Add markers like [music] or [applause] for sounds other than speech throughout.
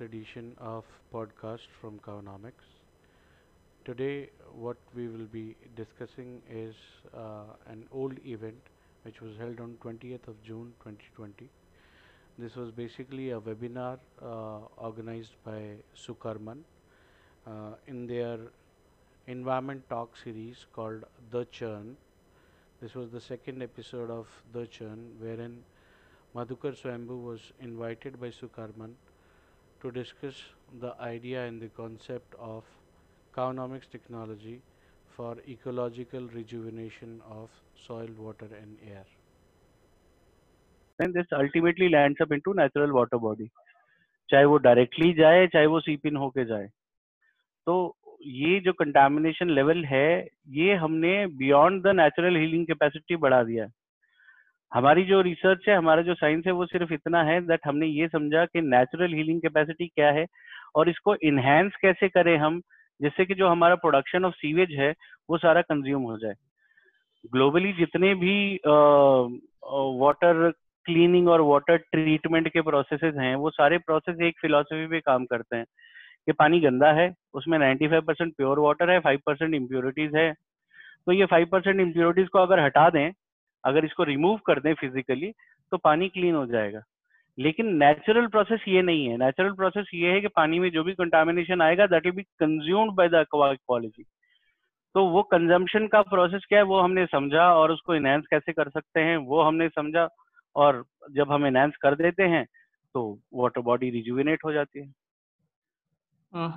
edition of podcast from Cowonomics. Today, what we will be discussing is uh, an old event which was held on 20th of June 2020. This was basically a webinar uh, organized by Sukarman uh, in their environment talk series called The Churn. This was the second episode of The Churn, wherein Madhukar Swambhu was invited by Sukarman to discuss the idea and the concept of Cowonomics technology for ecological rejuvenation of soil, water, and air. And this ultimately lands up into natural water body. चाहे वो directly जाए चाहे वो सीपिन होके जाए तो ये जो कंटामिनेशन लेवल है ये हमने beyond the natural healing capacity बढ़ा दिया है हमारी जो रिसर्च है, हमारा जो साइंस है, वो सिर्फ़ इतना है दैट हमने ये समझा कि नेचुरल हीलिंग कैपेसिटी क्या है और इसको इनहेंस कैसे करें हम जिससे कि जो हमारा प्रोडक्शन ऑफ़ सीवेज है, वो सारा कंज्यूम हो जाए। ग्लोबली जितने भी वाटर क्लीनिंग और वाटर ट्रीटमेंट के प्रोसेसेस हैं, वो सारे प्रोसेस एक फिलोसफी पे काम करते हैं कि पानी गंदा है, उसमें 95 परसेंट प्योर वाटर है 5 परसेंट इम्प्योरिटीज है। तो ये 5 परसेंट इम्प्योरिटीज को अगर हटा दें अगर इसको रिमूव कर दें फिजिकली तो पानी क्लीन हो जाएगा। लेकिन नेचुरल प्रोसेस ये नहीं है। नेचुरल प्रोसेस ये है कि पानी में जो भी कंटामिनेशन आएगा that will be consumed by the equality तो वो कंजम्पशन का प्रोसेस क्या है, वो हमने समझा और उसको इनहेंस कैसे कर सकते हैं, वो हमने समझा और जब हम इनहेंस कर देते हैं तो वाटर बॉडी रिजुविनेट हो जाती है।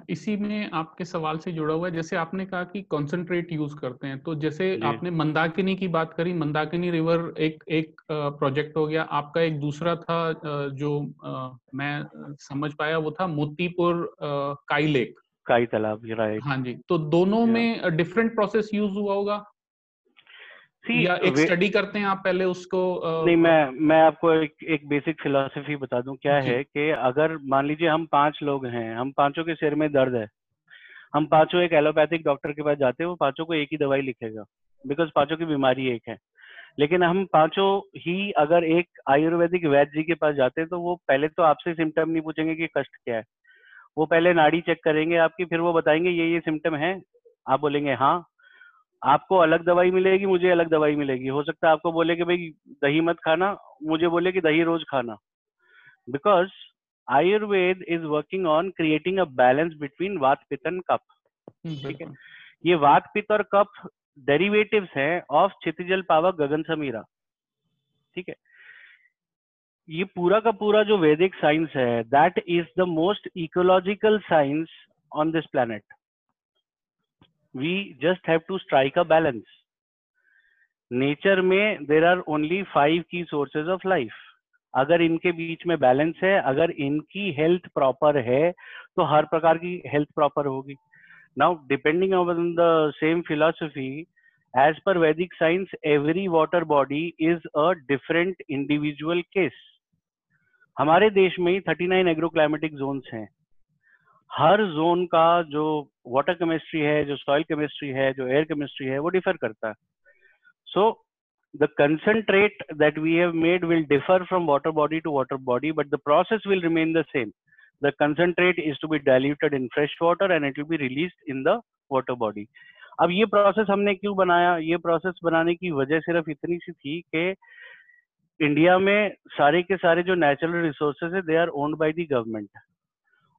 इसी में आपके सवाल से जुड़ा हुआ है। जैसे आपने कहा कि कॉन्सेंट्रेट यूज़ करते हैं तो जैसे आपने मंदाकिनी की बात करी मंदाकिनी रिवर एक एक प्रोजेक्ट हो गया। आपका एक दूसरा था जो मैं समझ पाया वो था मोतीपुर काई लेक काई तालाब राइट हाँ जी तो दोनों में डिफरेंट प्रोसेस यूज़ हुआ होगा? See, या एक स्टडी करते हैं आप पहले उसको uh, नहीं मैं मैं आपको एक एक बेसिक फिलोसफी बता दूँ क्या है कि अगर मान लीजिए हम पाँच लोग हैं हम पाँचों के सिर में दर्द है हम पाँचों एक एलोपैथिक डॉक्टर के पास जाते हैं वो पाँचों को एक ही दवाई लिखेगा बिकॉज़ पाँचों की बीमारी एक है। लेकिन हम पाँचों ही अगर एक आयुर्वेदिक वैद्य जी के पास जाते हैं तो वो पहले तो आपसे सिम्टम नहीं पूछेंगे कि कष्ट क्या है। वो पहले नाड़ी चेक करेंगे आपकी फिर वो बताएँगे ये ये सिम्टम है? आप बोलेंगे हाँ। आपको अलग दवाई मिलेगी मुझे अलग दवाई मिलेगी। हो सकता है आपको बोले कि भाई दही मत खाना मुझे बोले कि दही रोज खाना। Because Ayurveda is working on creating a balance between vata pitta and cup ठीक है? ये वात पित्त और कप डेरिवेटिव्स हैं ऑफ़ क्षितिजल पावक गगन समीरा ठीक है? ये पूरा का पूरा जो वैदिक साइंस है that is the most ecological science on this planet we just have to strike a balance. Nature में देर आर ओनली फाइव की सोर्सेज ऑफ़ लाइफ अगर इनके बीच में बैलेंस है, अगर इनकी हेल्थ प्रॉपर है तो हर प्रकार की हेल्थ प्रॉपर होगी। Now depending on the same philosophy as per Vedic science every water body is a different individual case हमारे देश में ही 39 एग्रोक्लाइमेटिक जोन्स हैं। हर जोन का जो वाटर केमिस्ट्री है, जो सॉइल केमिस्ट्री है, जो एयर केमिस्ट्री है, वो डिफर करता है। So the concentrate that we have made will differ from water body to water body but the process will remain the same the concentrate is to be diluted in fresh water and it will be release in the water body अब ये process हमने क्यों बनाया? ये process बनाने की वजह सिर्फ़ इतनी सी थी कि इंडिया में सारे के सारे जो नेचुरल रिसोर्सेज है they are owned by the government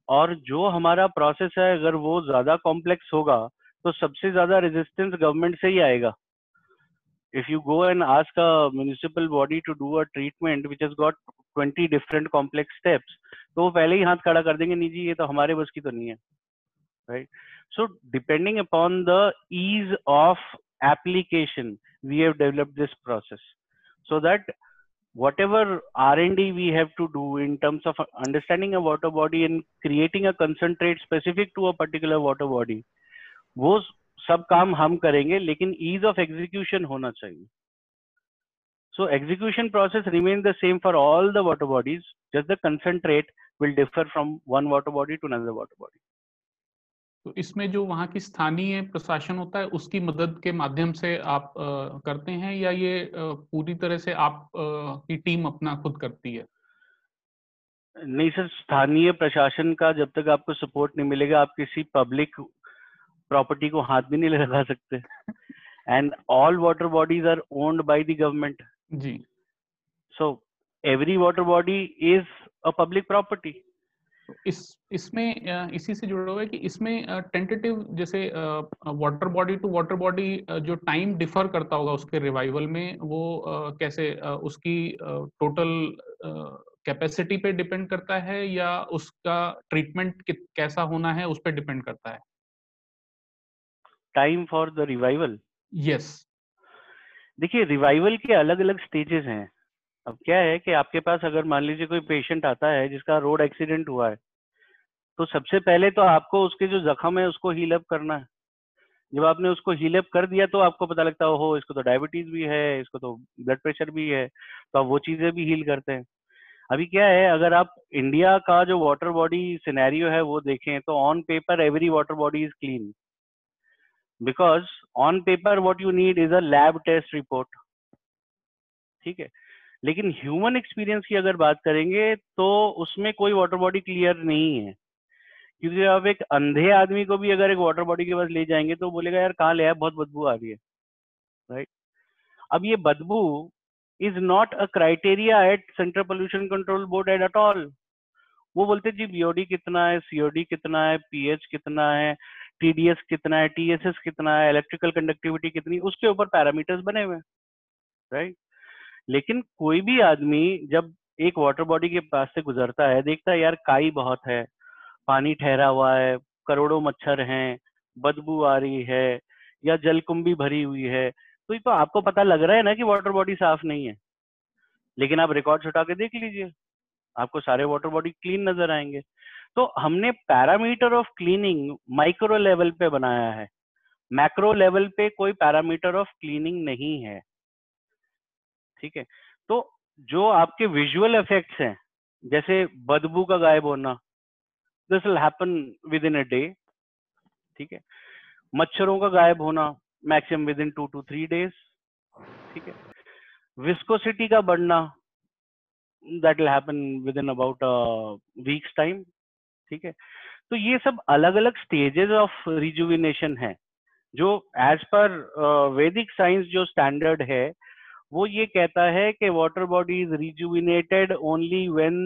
और जो हमारा प्रोसेस है, अगर वो ज़्यादा कॉम्प्लेक्स होगा तो सबसे ज़्यादा रेजिस्टेंस गवर्नमेंट से ही आएगा। इफ़ यू गो एंड आज का municipal body to do a treatment which is got twenty different complex steps तो वो पहले ही हाथ खड़ा कर देंगे, नहीं जी, ये तो हमारे बस की तो नहीं है। Right so depending upon the ease of application we have developed this process so that whatever R&D we have to do in terms of understanding a water body and creating a concentrate specific to a particular water body, वो सब काम हम करेंगे लेकिन ease of execution होना चाहिए. So execution process remains the same for all the water bodies, just the concentrate will differ from one water body to another water body. तो इसमें जो वहाँ की स्थानीय प्रशासन होता है उसकी मदद के माध्यम से आप आ, करते हैं या ये आ, पूरी तरह से आप आ, की टीम अपना खुद करती है? नहीं सर स्थानीय प्रशासन का जब तक आपको सपोर्ट नहीं मिलेगा आप किसी पब्लिक प्रॉपर्टी को हाथ भी नहीं लगा सकते। And all water bodies are owned by the government ji. So every water body is a public property इस इसमें इसी से जुड़ा हुआ है कि इसमें टेंटेटिव जैसे water body to water body जो टाइम डिफर करता होगा उसके रिवाइवल में वो कैसे उसकी टोटल कैपेसिटी पे डिपेंड करता है या उसका ट्रीटमेंट कैसा होना है उस पर डिपेंड करता है? Time for the revival yes देखिए रिवाइवल के अलग अलग स्टेजेस हैं। अब क्या है कि आपके पास अगर मान लीजिए कोई पेशेंट आता है जिसका रोड एक्सीडेंट हुआ है तो सबसे पहले तो आपको उसके जो जख्म है उसको हील अप करना है। जब आपने उसको हील अप कर दिया तो आपको पता लगता है हो इसको तो डायबिटीज़ भी है, इसको तो ब्लड प्रेशर भी है तो आप वो चीज़ें भी हील करते हैं। अभी क्या है, अगर आप इंडिया का जो वाटर बॉडी सिनेरियो है वो देखें तो on paper every water body is clean because on paper what you need is a lab test report ठीक है? लेकिन ह्यूमन एक्सपीरियंस की अगर बात करेंगे तो उसमें कोई वाटर बॉडी क्लियर नहीं है। क्योंकि आप एक अंधे आदमी को भी अगर एक वाटर बॉडी के पास ले जाएँगे तो बोलेगा, यार, कहाँ ले आया? बहुत बदबू आ रही है। राइट अब ये बदबू is not a criteria at central pollution control board at at all वो बोलते जी बीओडी कितना है? सीओडी कितना है? पीएच कितना है? टीडीएस कितना है? टीएसएस कितना है? इलेक्ट्रिकल कंडक्टिविटी कितनी उसके ऊपर पैरामीटर्स बने हुए राइट लेकिन कोई भी आदमी जब एक वाटर बॉडी के पास से गुजरता है, देखता है, यार, काई बहुत है, पानी ठहरा हुआ है, करोड़ों मच्छर हैं, बदबू आ रही है, या जलकुंभी भरी हुई है। तो तो आपको पता लग रहा है ना कि वाटर बॉडी साफ़ नहीं है। लेकिन आप रिकॉर्ड छुटा के देख लीजिए, आपको सारे वाटर बॉडी क्लीन नज़र आएँगे। तो हमने parameter of cleaning micro level पे बनाया है। मैक्रो लेवल पे कोई पैरामीटर ऑफ़ क्लीनिंग नहीं है। ठीक है? तो जो आपके विजुअल इफेक्ट्स हैं, जैसे बदबू का गायब होना this will happen within a day ठीक है? मच्छरों का गायब होना maximum within two two three days ठीक है? विस्कोसिटी का बढ़ना that will happen within about weeks time ठीक है? तो ये सब अलग अलग स्टेजेस ऑफ़ रिजुविनेशन है, जो एज पर वैदिक साइंस जो स्टैंडर्ड है वो ये कहता है कि water body is rejuvenated only when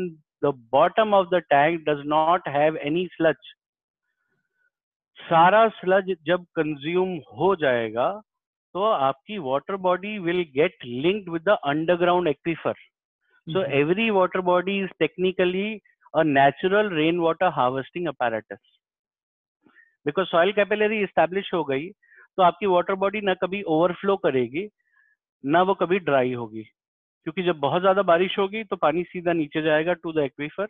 the bottom of the tank does not have any sludge सारा स्लज जब कंज्यूम हो जाएगा तो आपकी water body will get linked with the underground aquifer so every water body is technically a natural rainwater harvesting apparatus. Because soil capillary establish हो गई तो आपकी वाटर बॉडी ना कभी ओवरफ्लो करेगी ना वो कभी ड्राई होगी। क्योंकि जब बहुत ज़्यादा बारिश होगी तो पानी सीधा नीचे जाएगा टू द एक्वीफर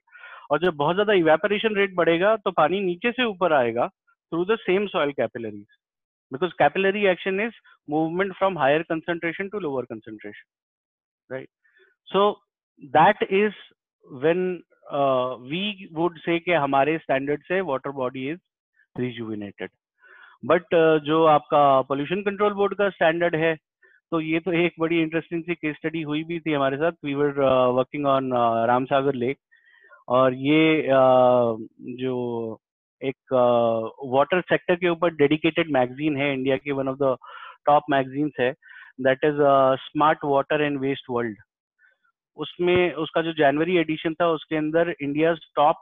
और जब बहुत ज़्यादा इवेपोरेशन रेट बढ़ेगा तो पानी नीचे से ऊपर आएगा through the same soil capillaries because capillary action is movement from higher concentration to lower concentration right so that is when we would say कि हमारे स्टैंडर्ड से water body is rejuvenated but जो आपका पोल्यूशन कंट्रोल बोर्ड का standard है तो ये तो एक बड़ी इंटरेस्टिंग सी केस स्टडी हुई भी थी हमारे साथ। We were working on Ramsagar lake और ये uh, जो एक वाटर uh, सेक्टर के ऊपर डेडिकेटेड मैगजीन है इंडिया की one of the top magazines है। That is smart water and waste world उसमें उसका जो जनवरी एडिशन था उसके अंदर India top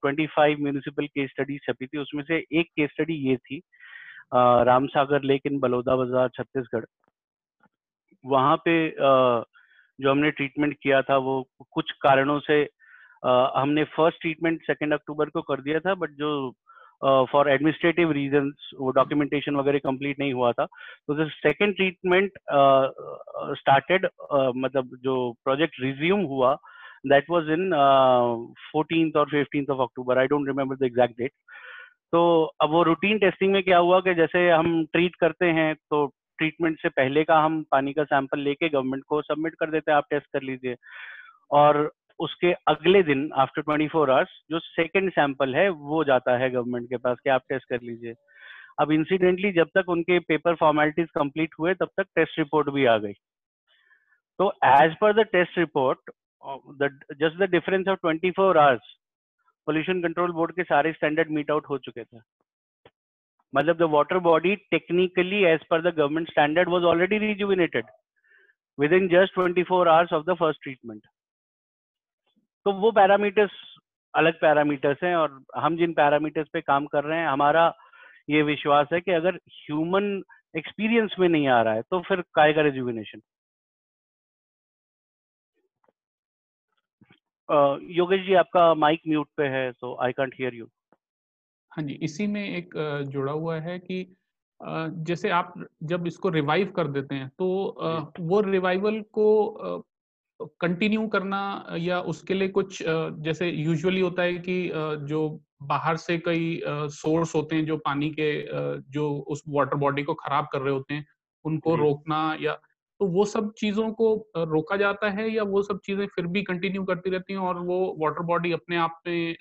twenty five municipal case study छपी थी। उसमें से एक केस स्टडी ये थी uh, Ramsagar lake in Baloda Bazar Chhattisgarh वहाँ पे जो हमने ट्रीटमेंट किया था, वो कुछ कारणों से हमने फ़र्स्ट ट्रीटमेंट सेकेंड अक्टूबर को कर दिया था बट जो फॉर एडमिनिस्ट्रेटिव रीजन वो डॉक्यूमेंटेशन वगैरह कंप्लीट नहीं हुआ था। तो सेकेंड ट्रीटमेंट स्टार्टेड मतलब जो प्रोजेक्ट रिज्यूम हुआ दैट वाज इन फोर्टीन और fifteen of October I don't remember the exact date तो अब वो रूटीन टेस्टिंग में क्या हुआ कि जैसे हम ट्रीट करते हैं तो ट्रीटमेंट से पहले का हम पानी का सैंपल लेके गवर्नमेंट को सबमिट कर देते हैं, आप टेस्ट कर लीजिए। और उसके अगले दिन आफ्टर 24 फोर आवर्स जो सेकेंड सैंपल है, वो जाता है गवर्नमेंट के पास कि आप टेस्ट कर लीजिए। अब इंसिडेंटली जब तक उनके पेपर फॉर्मेलिटीज कंप्लीट हुए, तब तक टेस्ट रिपोर्ट भी आ गई। तो as per the test report just the difference of 24 hours pollution control board के सारे स्टैंडर्ड मीट आउट हो चुके थे। मतलब the water body technically as per the government standard was already rejuvenated within just 24 hours of the first treatment तो वो parameters अलग parameters हैं और हम जिन पैरामीटर्स पे काम कर रहे हैं, हमारा ये विश्वास है कि अगर ह्यूमन एक्सपीरियंस में नहीं आ रहा है तो फिर काय का रेजुविनेशन योगेश जी, आपका माइक म्यूट पे है so I can't hear you हाँ जी इसी में एक जुड़ा हुआ है कि जैसे आप जब इसको रिवाइव कर देते हैं तो वो रिवाइवल को कंटिन्यू करना या उसके लिए कुछ जैसे यूजुअली होता है कि जो बाहर से कई सोर्स होते हैं जो पानी के जो उस वाटर बॉडी को खराब कर रहे होते हैं उनको रोकना या तो वो सब चीज़ों को रोका जाता है या वो सब चीज़ें फिर भी कंटिन्यू करती रहती हैं और वो वाटर बॉडी अपने आप में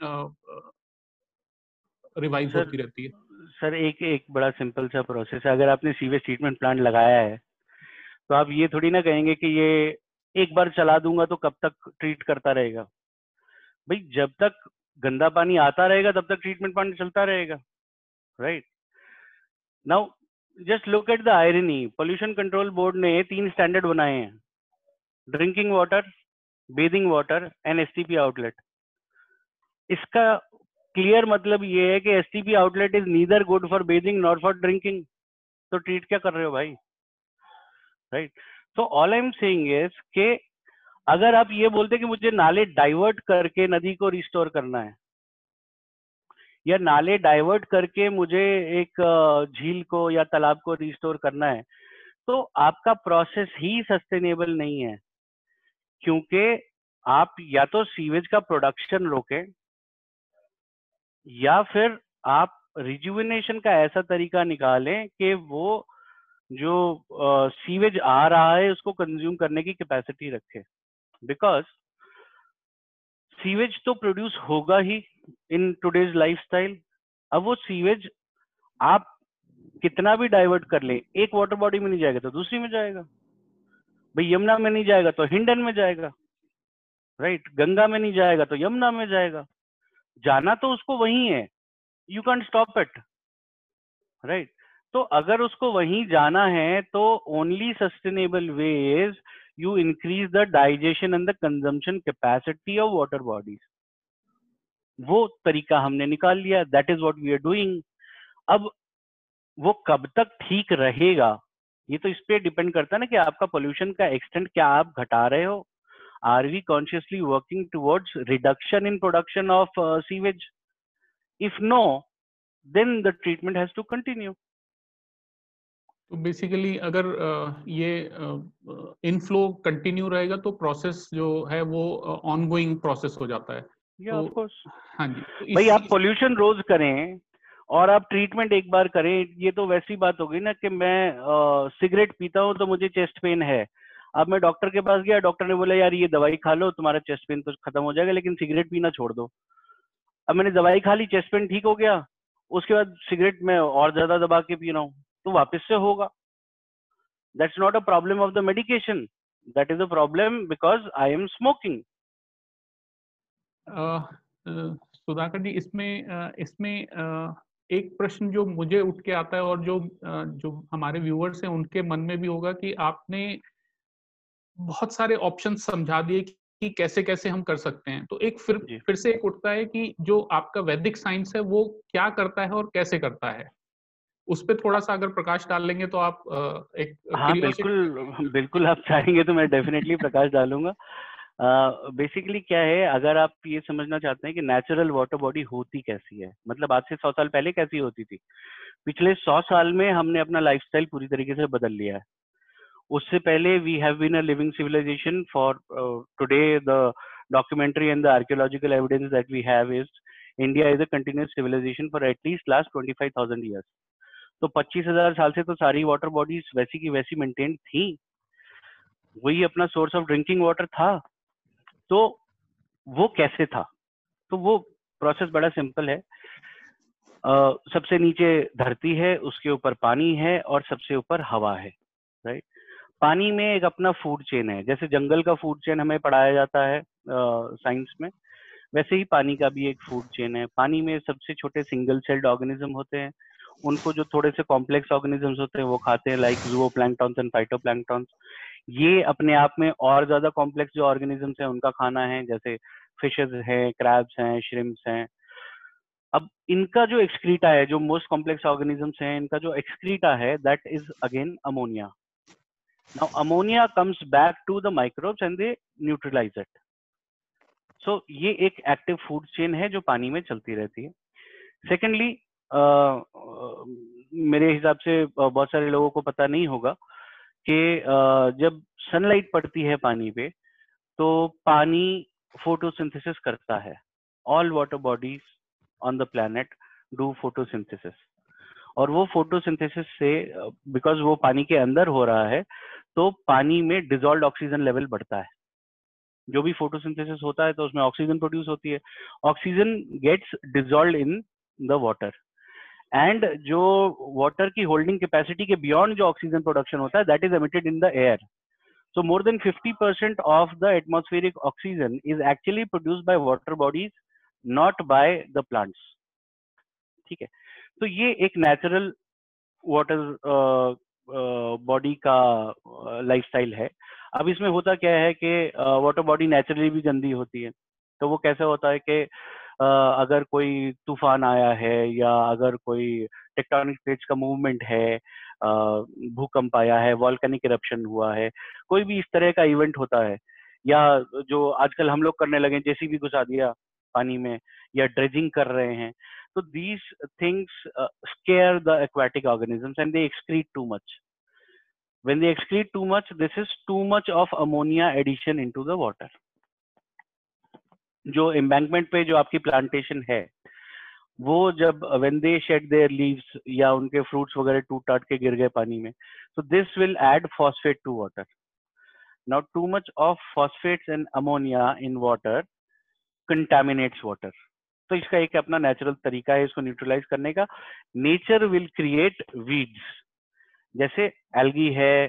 रिवाइव होती रहती है। सर एक एक बड़ा सिंपल सा प्रोसेस है। अगर आपने सीवेज ट्रीटमेंट प्लांट लगाया है तो आप ये थोड़ी ना कहेंगे कि ये एक बार चला दूँगा तो कब तक ट्रीट करता रहेगा? भाई जब तक गंदा पानी आता रहेगा तब तक ट्रीटमेंट प्लांट चलता रहेगा right now just look at the irony pollution control board ने तीन स्टैंडर्ड बनाए हैं। Drinking water bathing water and S outlet इसका क्लियर मतलब ये है कि S T outlet is neither good for bathing not for drinking तो ट्रीट क्या कर रहे हो भाई? Right so all I am saying is के अगर आप ये बोलते कि मुझे नाले डाइवर्ट करके नदी को रिस्टोर करना है, या नाले डाइवर्ट करके मुझे एक झील को या तालाब को रिस्टोर करना है तो आपका प्रोसेस ही सस्टेनेबल नहीं है, क्योंकि आप या तो सीवेज का प्रोडक्शन रोके या फिर आप रिजुविनेशन का ऐसा तरीका निकालें कि वो जो सीवेज आ रहा है, उसको कंज्यूम करने की कैपेसिटी रखे। बिकॉज़ सीवेज तो प्रोड्यूस होगा ही इन टूडेज लाइफस्टाइल अब वो सीवेज आप कितना भी डाइवर्ट कर ले, एक वाटर बॉडी में नहीं जाएगा तो दूसरी में जाएगा। भाई यमुना में नहीं जाएगा तो हिंडन में जाएगा। Right right? गंगा में नहीं जाएगा तो यमुना में जाएगा। जाना तो उसको वही है। You can stop it right तो अगर उसको वहीं जाना है तो only sustainable way is you increase the digestion and the consumption capacity of water bodies. वो तरीका हमने निकाल लिया that is what we are doing अब वो कब तक ठीक रहेगा, ये तो इस पे डिपेंड करता है ना कि आपका पोल्यूशन का एक्सटेंट क्या आप घटा रहे हो। Are we consciously working towards reduction in production of sewage if no then the treatment has to continue तो बेसिकली अगर ये इनफ्लो कंटिन्यू रहेगा तो प्रोसेस जो है वो ऑनगोइंग प्रोसेस हो जाता है। तो, हाँ जी तो भाई आप पोल्यूशन रोज करें और आप ट्रीटमेंट एक बार करें ये तो वैसी बात हो गई ना कि मैं सिगरेट पीता हूँ तो मुझे चेस्ट पेन है। अब मैं डॉक्टर के पास गया, डॉक्टर ने बोला, यार, ये दवाई खा लो, तुम्हारा चेस्ट पेन तो खत्म हो जाएगा, लेकिन सिगरेट पीना छोड़ दो। अब मैंने दवाई खा ली, चेस्ट पेन ठीक हो गया। उसके बाद सिगरेट में और ज़्यादा दबा के पी रहा हूँ तो वापस से होगा। That's not a problem of the medication that is a problem because I am smoking Sudhakar ji, इसमें इसमें एक प्रश्न जो मुझे उठ के आता है और जो जो हमारे व्यूअर्स हैं, उनके मन में भी होगा कि आपने बहुत सारे ऑप्शन समझा दिए कि कैसे कैसे हम कर सकते हैं। तो एक फिर फिर से एक उठता है कि जो आपका वैदिक साइंस है वो क्या करता है और कैसे करता है? उस पर थोड़ा सा अगर प्रकाश डाल लेंगे तो आप एक हाँ बिल्कुल बिल्कुल आप चाहेंगे तो मैं डेफिनेटली प्रकाश डालूँगा। बेसिकली uh, क्या है अगर आप ये समझना चाहते हैं कि नेचुरल वाटर बॉडी होती कैसी है मतलब आज से सौ साल पहले कैसी होती थी? पिछले सौ साल में हमने अपना लाइफस्टाइल पूरी तरीके से बदल लिया है। उससे पहले we have been a living civilization for today the documentary and the archaeological evidence that we have is India is a continuous civilization for at least last twenty five thousand years तो पच्चीस हज़ार साल से तो सारी water bodies वैसी की वैसी मेंटेन थी। वही अपना सोर्स ऑफ़ ड्रिंकिंग वाटर था। तो वो कैसे था? तो वो प्रोसेस बड़ा सिंपल है। uh, सबसे नीचे धरती है उसके ऊपर पानी है और सबसे ऊपर हवा है राइट पानी में एक अपना फ़ूड चेन है। जैसे जंगल का फ़ूड चेन हमें पढ़ाया जाता है साइंस में, वैसे ही पानी का भी एक फ़ूड चेन है। पानी में सबसे छोटे सिंगल सेल्ड ऑर्गेनिज्म होते हैं। उनको जो थोड़े से कॉम्प्लेक्स ऑर्गेनिजम्स होते हैं, वो खाते हैं like zoo planktons and phyto phytoplanktons ये अपने आप में और ज़्यादा कॉम्प्लेक्स जो ऑर्गेनिजम्स हैं, उनका खाना है, जैसे फिशेज हैं क्रैब्स हैं श्रिम्स हैं। अब इनका जो एक्सक्रीटा है, जो मोस्ट कॉम्प्लेक्स ऑर्गेनिजम्स हैं, इनका जो एक्सक्रीटा है that is again ammonia now ammonia comes back to the microbes and they neutralize it so ये एक एक्टिव फ़ूड चेन है जो पानी में चलती रहती है। सेकेंडली मेरे हिसाब से बहुत सारे लोगों को पता नहीं होगा कि जब सनलाइट पड़ती है पानी पे तो पानी फोटोसिंथेसिस करता है। All water bodies on the planet do photosynthesis और वो फोटोसिंथेसिस से बिकॉज़ वो पानी के अंदर हो रहा है तो पानी में डिजोल्व ऑक्सीजन लेवल बढ़ता है। जो भी फोटोसिंथेसिस होता है तो उसमें ऑक्सीजन प्रोड्यूस होती है। Oxygen gets dissolve in the water and जो वाटर की होल्डिंग कैपेसिटी के बियॉन्ड जो ऑक्सीजन प्रोडक्शन होता है that is emitted in the air so more than 50% of the atmospheric oxygen is actually produced by water bodies, not by the plants. ठीक है? तो ये एक नेचुरल वाटर बॉडी का लाइफस्टाइल है। अब इसमें होता क्या है कि वाटर बॉडी नेचुरली भी गंदी होती है। तो वो कैसे होता है कि अगर कोई तूफ़ान आया है या अगर कोई टेक्टोनिक प्लेट्स का मूवमेंट है भूकंप आया है वॉल्केनिक इरप्शन हुआ है, कोई भी इस तरह का इवेंट होता है, या जो आजकल हम लोग करने लगे जैसी भी घुसा दिया पानी में, या ड्रेजिंग कर रहे हैं तो these things scare the aquatic organisms and they excrete too much when they excrete too much, this is too much of ammonia addition into the water. जो एम्बैंकमेंट पे जो आपकी प्लांटेशन है, वो जब when they shed their leaves या उनके fruits वगैरह टूट टाट के गिर गए पानी में तो this will add phosphate to water now too much of phosphates and ammonia in water contaminates water तो इसका एक अपना नेचुरल तरीका है इसको न्यूट्रलाइज करने का नेचर विल क्रिएट वीड्स जैसे एल्गी है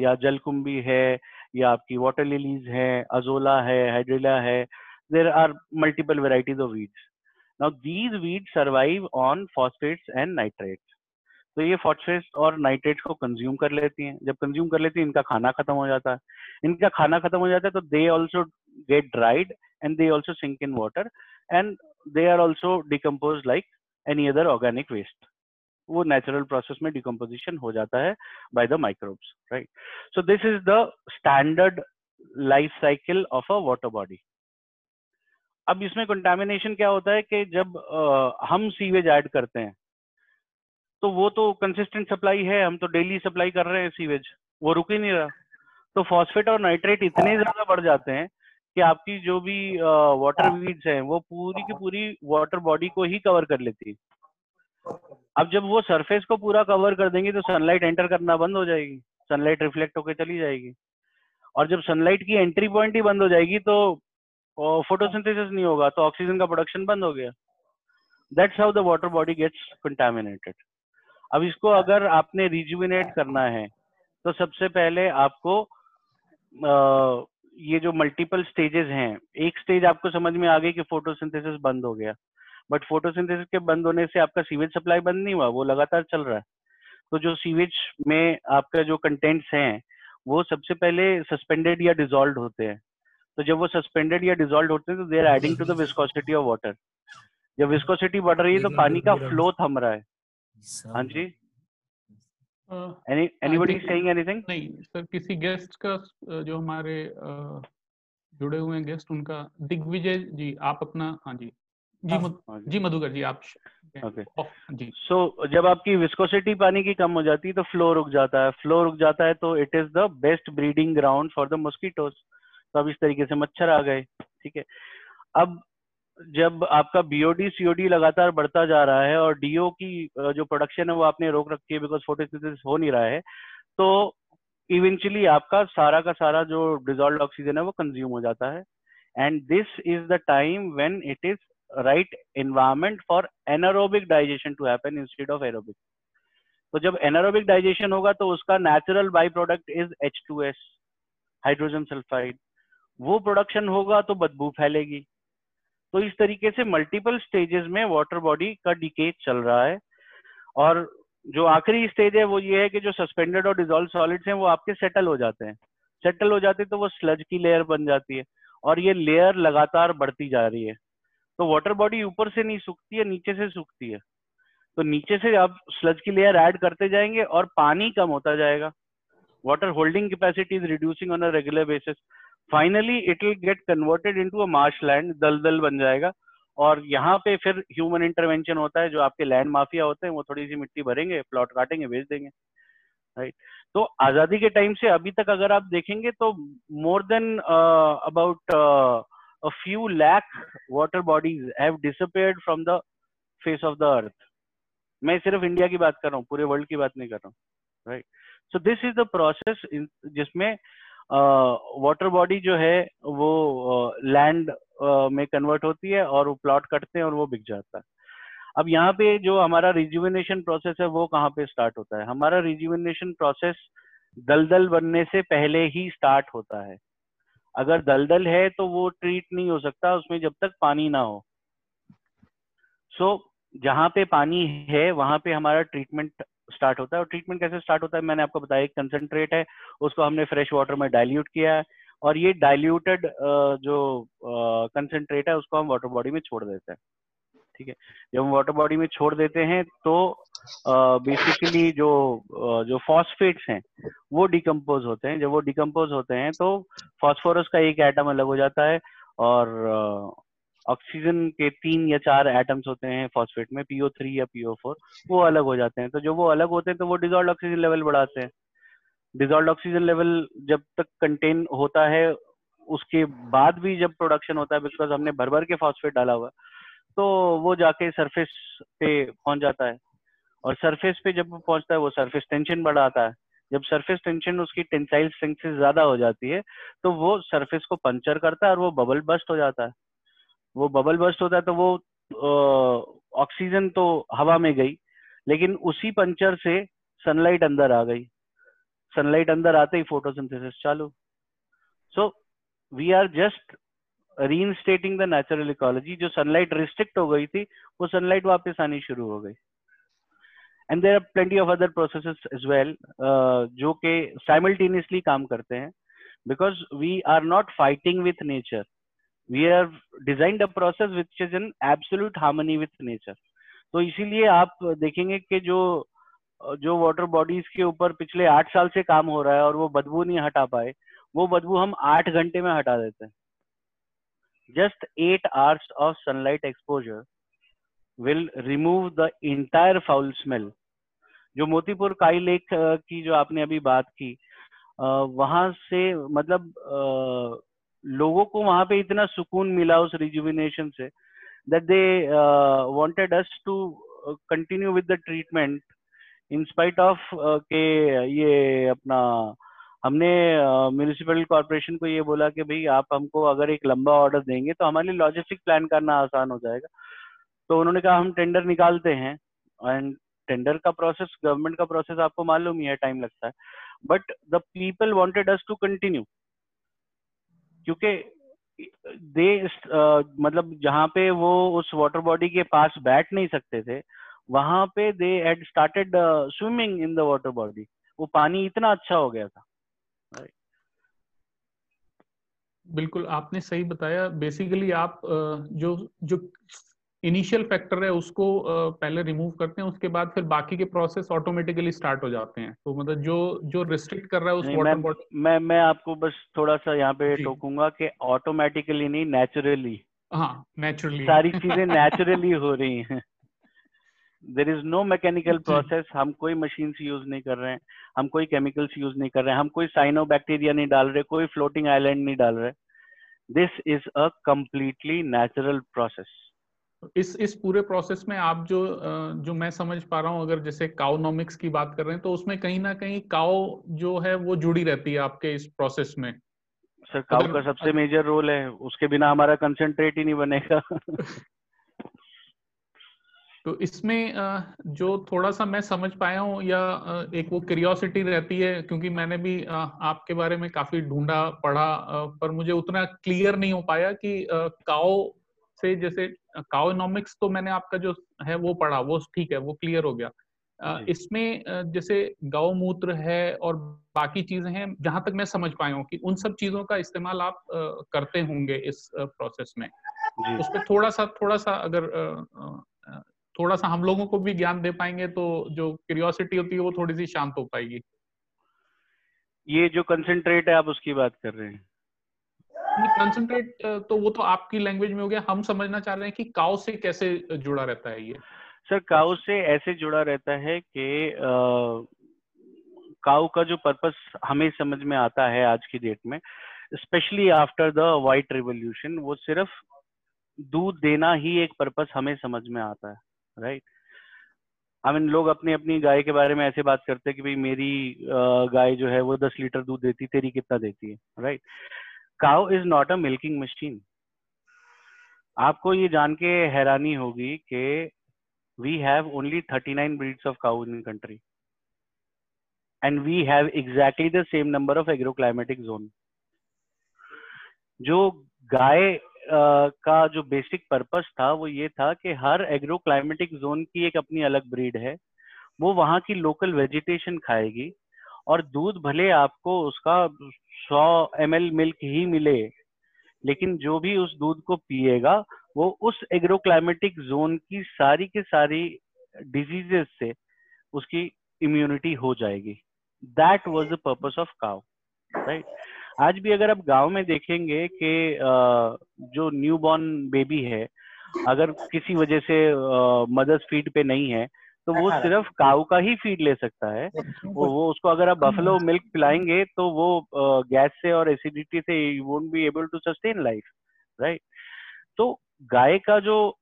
या जलकुंभी है, या आपकी वाटर लिलीज है अजोला है हाइड्रिला है, there are multiple varieties of weeds. Now, these weeds survive on phosphates and nitrates. तो ये फॉस्फेट्स और नाइट्रेट्स को कंज्यूम कर लेती हैं जब कंज्यूम कर लेती हैं, इनका खाना खत्म हो जाता है इनका खाना खत्म हो जाता है तो they also get dried and they also sink in water and they are also decompose like any other organic waste वो नेचुरल प्रोसेस में डिकम्पोजिशन हो जाता है by the microbes right so this is the standard life cycle of a water body अब इसमें contamination क्या होता है कि जब आ, हम सीवेज ऐड करते हैं तो वो तो कंसिस्टेंट सप्लाई है हम तो डेली सप्लाई कर रहे हैं सीवेज वो रुक ही नहीं रहा। तो फॉस्फेट और नाइट्रेट इतने ज़्यादा बढ़ जाते हैं कि आपकी जो भी वाटर वीड्स हैं। वो पूरी की पूरी वाटर बॉडी को ही कवर कर लेती है। अब जब वो सरफेस को पूरा कवर कर देंगे तो सनलाइट एंटर करना बंद हो जाएगी। सनलाइट रिफ्लेक्ट होकर चली जाएगी। और जब सनलाइट की एंट्री पॉइंट ही बंद हो जाएगी तो फोटोसिंथेसिस नहीं होगा तो ऑक्सीजन का प्रोडक्शन बंद हो गया। That's how the water body gets contaminated अब इसको अगर आपने रिजुविनेट करना है तो सबसे पहले आपको आ, ये जो मल्टीपल स्टेजेस हैं एक स्टेज आपको समझ में आ गई कि फोटोसिंथेसिस बंद हो गया। बट फोटोसिंथेसिस के बंद होने से आपका सीवेज सप्लाई बंद नहीं हुआ वो लगातार चल रहा है। तो जो सीवेज में आपका जो कंटेंट्स हैं वो सबसे पहले सस्पेंडेड या डिजोल्व होते हैं। तो जब वो सस्पेंडेड या डिजोल्व होते हैं तो they are adding to the viscosity of water जब विस्कोसिटी बढ़ रही है तो पानी का फ्लो थम रहा है। हाँ जी। एनी एनीबॉडी सेइंग एनीथिंग नहीं सर किसी गेस्ट का जो हमारे जुड़े हुए हैं गेस्ट उनका दिग्विजय जी आप अपना हाँ जी। जी हाँ, मद, हाँ जी। मधुकर जी आप ओके जी। सो so, जब आपकी विस्कोसिटी पानी की कम हो जाती है तो फ्लो रुक जाता है। फ्लो रुक जाता है तो it is the best breeding ground for the mosquitoes तो अब इस तरीके से मच्छर आ गए ठीक है। अब जब आपका बीओडी सीओडी लगातार बढ़ता जा रहा है और डीओ की जो प्रोडक्शन है वो आपने रोक रखी है बिकॉज़ फोटोसिंथेसिस हो नहीं रहा है तो इवेंचुअली आपका सारा का सारा जो डिजोल्व ऑक्सीजन है वो कंज्यूम हो जाता है। And this is the time when it is right environment for anaerobic digestion to happen instead of aerobic तो जब एनारोबिक डाइजेशन होगा तो उसका natural by product is H two S hydrogen sulphide वो प्रोडक्शन होगा तो बदबू फैलेगी। तो इस तरीके से मल्टीपल स्टेजेस में वाटर बॉडी का डिके चल रहा है। और जो आखिरी स्टेज है, वो ये है कि जो सस्पेंडेड और डिजोल्व सॉलिड्स हैं, वो आपके सेटल हो जाते हैं। सेटल हो जाते हैं तो वो स्लज की लेयर बन जाती है और ये लेयर लगातार बढ़ती जा रही है। तो वाटर बॉडी ऊपर से नहीं सूखती है, नीचे से सूखती है। तो नीचे से आप स्लज की लेयर ऐड करते जाएँगे और पानी कम होता जाएगा। Water holding capacity is reducing on regular regular basis finally, it will get converted into a marshland दलदल बन जाएगा। और यहाँ पे फिर ह्यूमन इंटरवेंशन होता है, जो आपके लैंड माफिया होते हैं, वो थोड़ी सी मिट्टी भरेंगे प्लॉट काटेंगे बेच देंगे। राइट तो आज़ादी के टाइम से अभी तक अगर आप देखेंगे तो more than about a few lakh water bodies have disappeared from the face of the earth मैं सिर्फ़ इंडिया की बात कर रहा हूँ, पूरे वर्ल्ड की बात नहीं कर रहा हूँ। Right so this is the process जिसमें वाटर बॉडी जो है वो लैंड में कन्वर्ट होती है और वो प्लॉट कटते हैं और वो बिक जाता है। अब यहाँ पे जो हमारा रिज्यूविनेशन प्रोसेस है वो कहाँ पे स्टार्ट होता है? हमारा रिज्यूविनेशन प्रोसेस दलदल बनने से पहले ही स्टार्ट होता है। अगर दलदल है तो वो ट्रीट नहीं हो सकता उसमें जब तक पानी ना हो। सो so, जहाँ पे पानी है वहाँ पे हमारा ट्रीटमेंट स्टार्ट होता है और ट्रीटमेंट कैसे स्टार्ट होता है, मैंने आपको बताया, एक कंसेंट्रेट है, उसको हमने फ्रेश वाटर में डाइल्यूट किया है और ये डाइल्यूटेड जो कंसेंट्रेट है, उसको हम वाटर बॉडी में छोड़ देते हैं। ठीक है? जब हम वाटर बॉडी में छोड़ देते हैं तो बेसिकली जो जो फॉस्फेट्स हैं, वो डिकम्पोज होते हैं। जब वो डिकम्पोज होते हैं तो फॉस्फोरस का एक एटम अलग हो जाता है और ऑक्सीजन के तीन या चार एटम्स होते हैं फॉस्फेट में पीओ थ्री या पीओ फोर वो अलग हो जाते हैं। तो जो वो अलग होते हैं तो वो डिजॉल्व ऑक्सीजन लेवल बढ़ाते हैं। डिजॉल्व ऑक्सीजन लेवल जब तक कंटेन होता है, उसके बाद भी जब प्रोडक्शन होता है बिकॉज़ हमने भर भर के फॉस्फेट डाला हुआ तो वो जाके सरफेस पे पहुँच जाता है। और सरफेस पे जब पहुँचता है, वो सरफेस टेंशन बढ़ाता है। जब सरफेस टेंशन उसकी टेंसाइल स्ट्रेंथ से ज़्यादा हो जाती है तो वो सरफेस को पंचर करता है और वो बबल बस्ट हो जाता है। वो बबल बस्ट होता है तो वो ऑक्सीजन तो हवा में गई, लेकिन उसी पंचर से सनलाइट अंदर आ गई। सनलाइट अंदर आते ही फोटोसिंथेसिस चालू। So we are just reinstating the natural ecology जो सनलाइट रिस्ट्रिक्ट हो गई थी, वो सनलाइट वापस आनी शुरू हो गई। And there are plenty of other processes as well जो कि साइमल्टेनियसली काम करते हैं because we are not fighting with nature we have designed a process which is in absolute harmony with nature तो इसीलिए आप देखेंगे कि जो जो वाटर बॉडीज के ऊपर पिछले आठ साल से काम हो रहा है और वो बदबू नहीं हटा पाए, वो बदबू हम आठ घंटे में हटा देते हैं। Just 8 hours of sunlight exposure will remove the entire foul smell. जो मोतीपुर काई लेक की जो आपने अभी बात की वहाँ से मतलब लोगों को वहाँ पे इतना सुकून मिला उस रिजुविनेशन से that they wanted us to continue with the treatment in spite of के ये अपना हमने म्यूनिसिपल uh, कॉरपोरेशन को ये बोला कि भाई आप हमको अगर एक लंबा ऑर्डर देंगे तो हमारे लिए लॉजिस्टिक प्लान करना आसान हो जाएगा। तो उन्होंने कहा हम टेंडर निकालते हैं एंड टेंडर का प्रोसेस गवर्नमेंट का प्रोसेस आपको मालूम ही है टाइम लगता है। But the people wanted us to continue क्योंकि दे मतलब जहाँ पे वो उस वाटर बॉडी के पास बैठ नहीं सकते थे, वहाँ पे they had started swimming in the water body वो पानी इतना अच्छा हो गया था। बिल्कुल, आपने सही बताया। बेसिकली आप जो जो इनिशियल फैक्टर है उसको पहले रिमूव करते हैं उसके बाद फिर बाकी के प्रोसेस ऑटोमेटिकली स्टार्ट हो जाते हैं। तो मतलब जो जो रिस्ट्रिक्ट कर रहा है उस वाटर बॉडी मैं मैं आपको बस थोड़ा सा यहाँ पे टोकूँगा कि ऑटोमेटिकली नहीं नेचुरली हाँ नेचुरली सारी चीज़ें नेचुरली हो रही हैं। There is no mechanical process हम कोई मशीन यूज़ नहीं कर रहे हैं हम कोई केमिकल्स यूज़ नहीं कर रहे हैं हम कोई साइनो बैक्टीरिया नहीं डाल रहे कोई फ्लोटिंग आइलैंड नहीं डाल रहे। This is a completely natural process इस इस पूरे प्रोसेस में आप जो जो मैं समझ पा रहा हूँ अगर जैसे काउनोमिक्स की बात कर रहे हैं तो उसमें कहीं ना कहीं काउ जो है वो जुड़ी रहती है आपके इस प्रोसेस में। सर काउ का सबसे मेजर रोल है उसके बिना हमारा कंसेंट्रेट ही नहीं बनेगा। [laughs] तो इसमें जो थोड़ा सा मैं समझ पाया हूँ या एक वो क्यूरियोसिटी रहती है क्योंकि मैंने भी आपके बारे में काफ़ी ढूंढा पढ़ा पर मुझे उतना क्लियर नहीं हो पाया कि काओ से जैसे काओनॉमिक्स तो मैंने आपका जो है वो पढ़ा वो ठीक है वो क्लियर हो गया। इसमें जैसे गौमूत्र है और बाकी चीज़ें हैं जहाँ तक मैं समझ पाया हूँ कि उन सब चीज़ों का इस्तेमाल आप करते होंगे इस प्रोसेस में। उस पर थोड़ा सा थोड़ा सा अगर थोड़ा सा हम लोगों को भी ज्ञान दे पाएँगे तो जो क्यूरियोसिटी होती है वो थोड़ी सी शांत हो पाएगी। ये जो कंसेंट्रेट है आप उसकी बात कर रहे हैं? कंसेंट्रेट तो वो तो आपकी लैंग्वेज में हो गया। हम समझना चाह रहे हैं कि काउ से कैसे जुड़ा रहता है ये? सर काउ से ऐसे जुड़ा रहता है कि काउ का जो पर्पस हमें समझ में आता है आज की डेट में specially after the white revolution वो सिर्फ़ दूध देना ही एक पर्पस हमें समझ में आता है राइट आई मीन लोग अपनी अपनी गाय के बारे में ऐसे बात करते हैं कि भाई मेरी गाय जो है वो दस लीटर दूध देती, तेरी कितना देती है right cow is not a milking machine आपको ये जान के हैरानी होगी कि we have only thirty nine breeds of cow in country and we have exactly the same number of agroclimatic zone जो गाय का जो बेसिक पर्पस था, वो ये था कि हर एग्रो क्लाइमेटिक जोन की एक अपनी अलग ब्रीड है। वो वहाँ की लोकल वेजिटेशन खाएगी और दूध भले आपको उसका 100 एम मिल्क ही मिले, लेकिन जो भी उस दूध को पिएगा, वो उस एग्रो क्लाइमेटिक जोन की सारी के सारी डिजीजेस से उसकी इम्यूनिटी हो जाएगी। That was the purpose of cow right आज भी अगर आप गाँव में देखेंगे कि जो न्यू बॉर्न बेबी है, अगर किसी वजह से मदर्स फ़ीड पे नहीं है तो वो सिर्फ़ काउ का ही फ़ीड ले सकता है। वो, वो उसको अगर आप बफलो मिल्क पिलाएँगे तो वो गैस से और एसिडिटी से you won't be able to sustain life right तो गाय का जो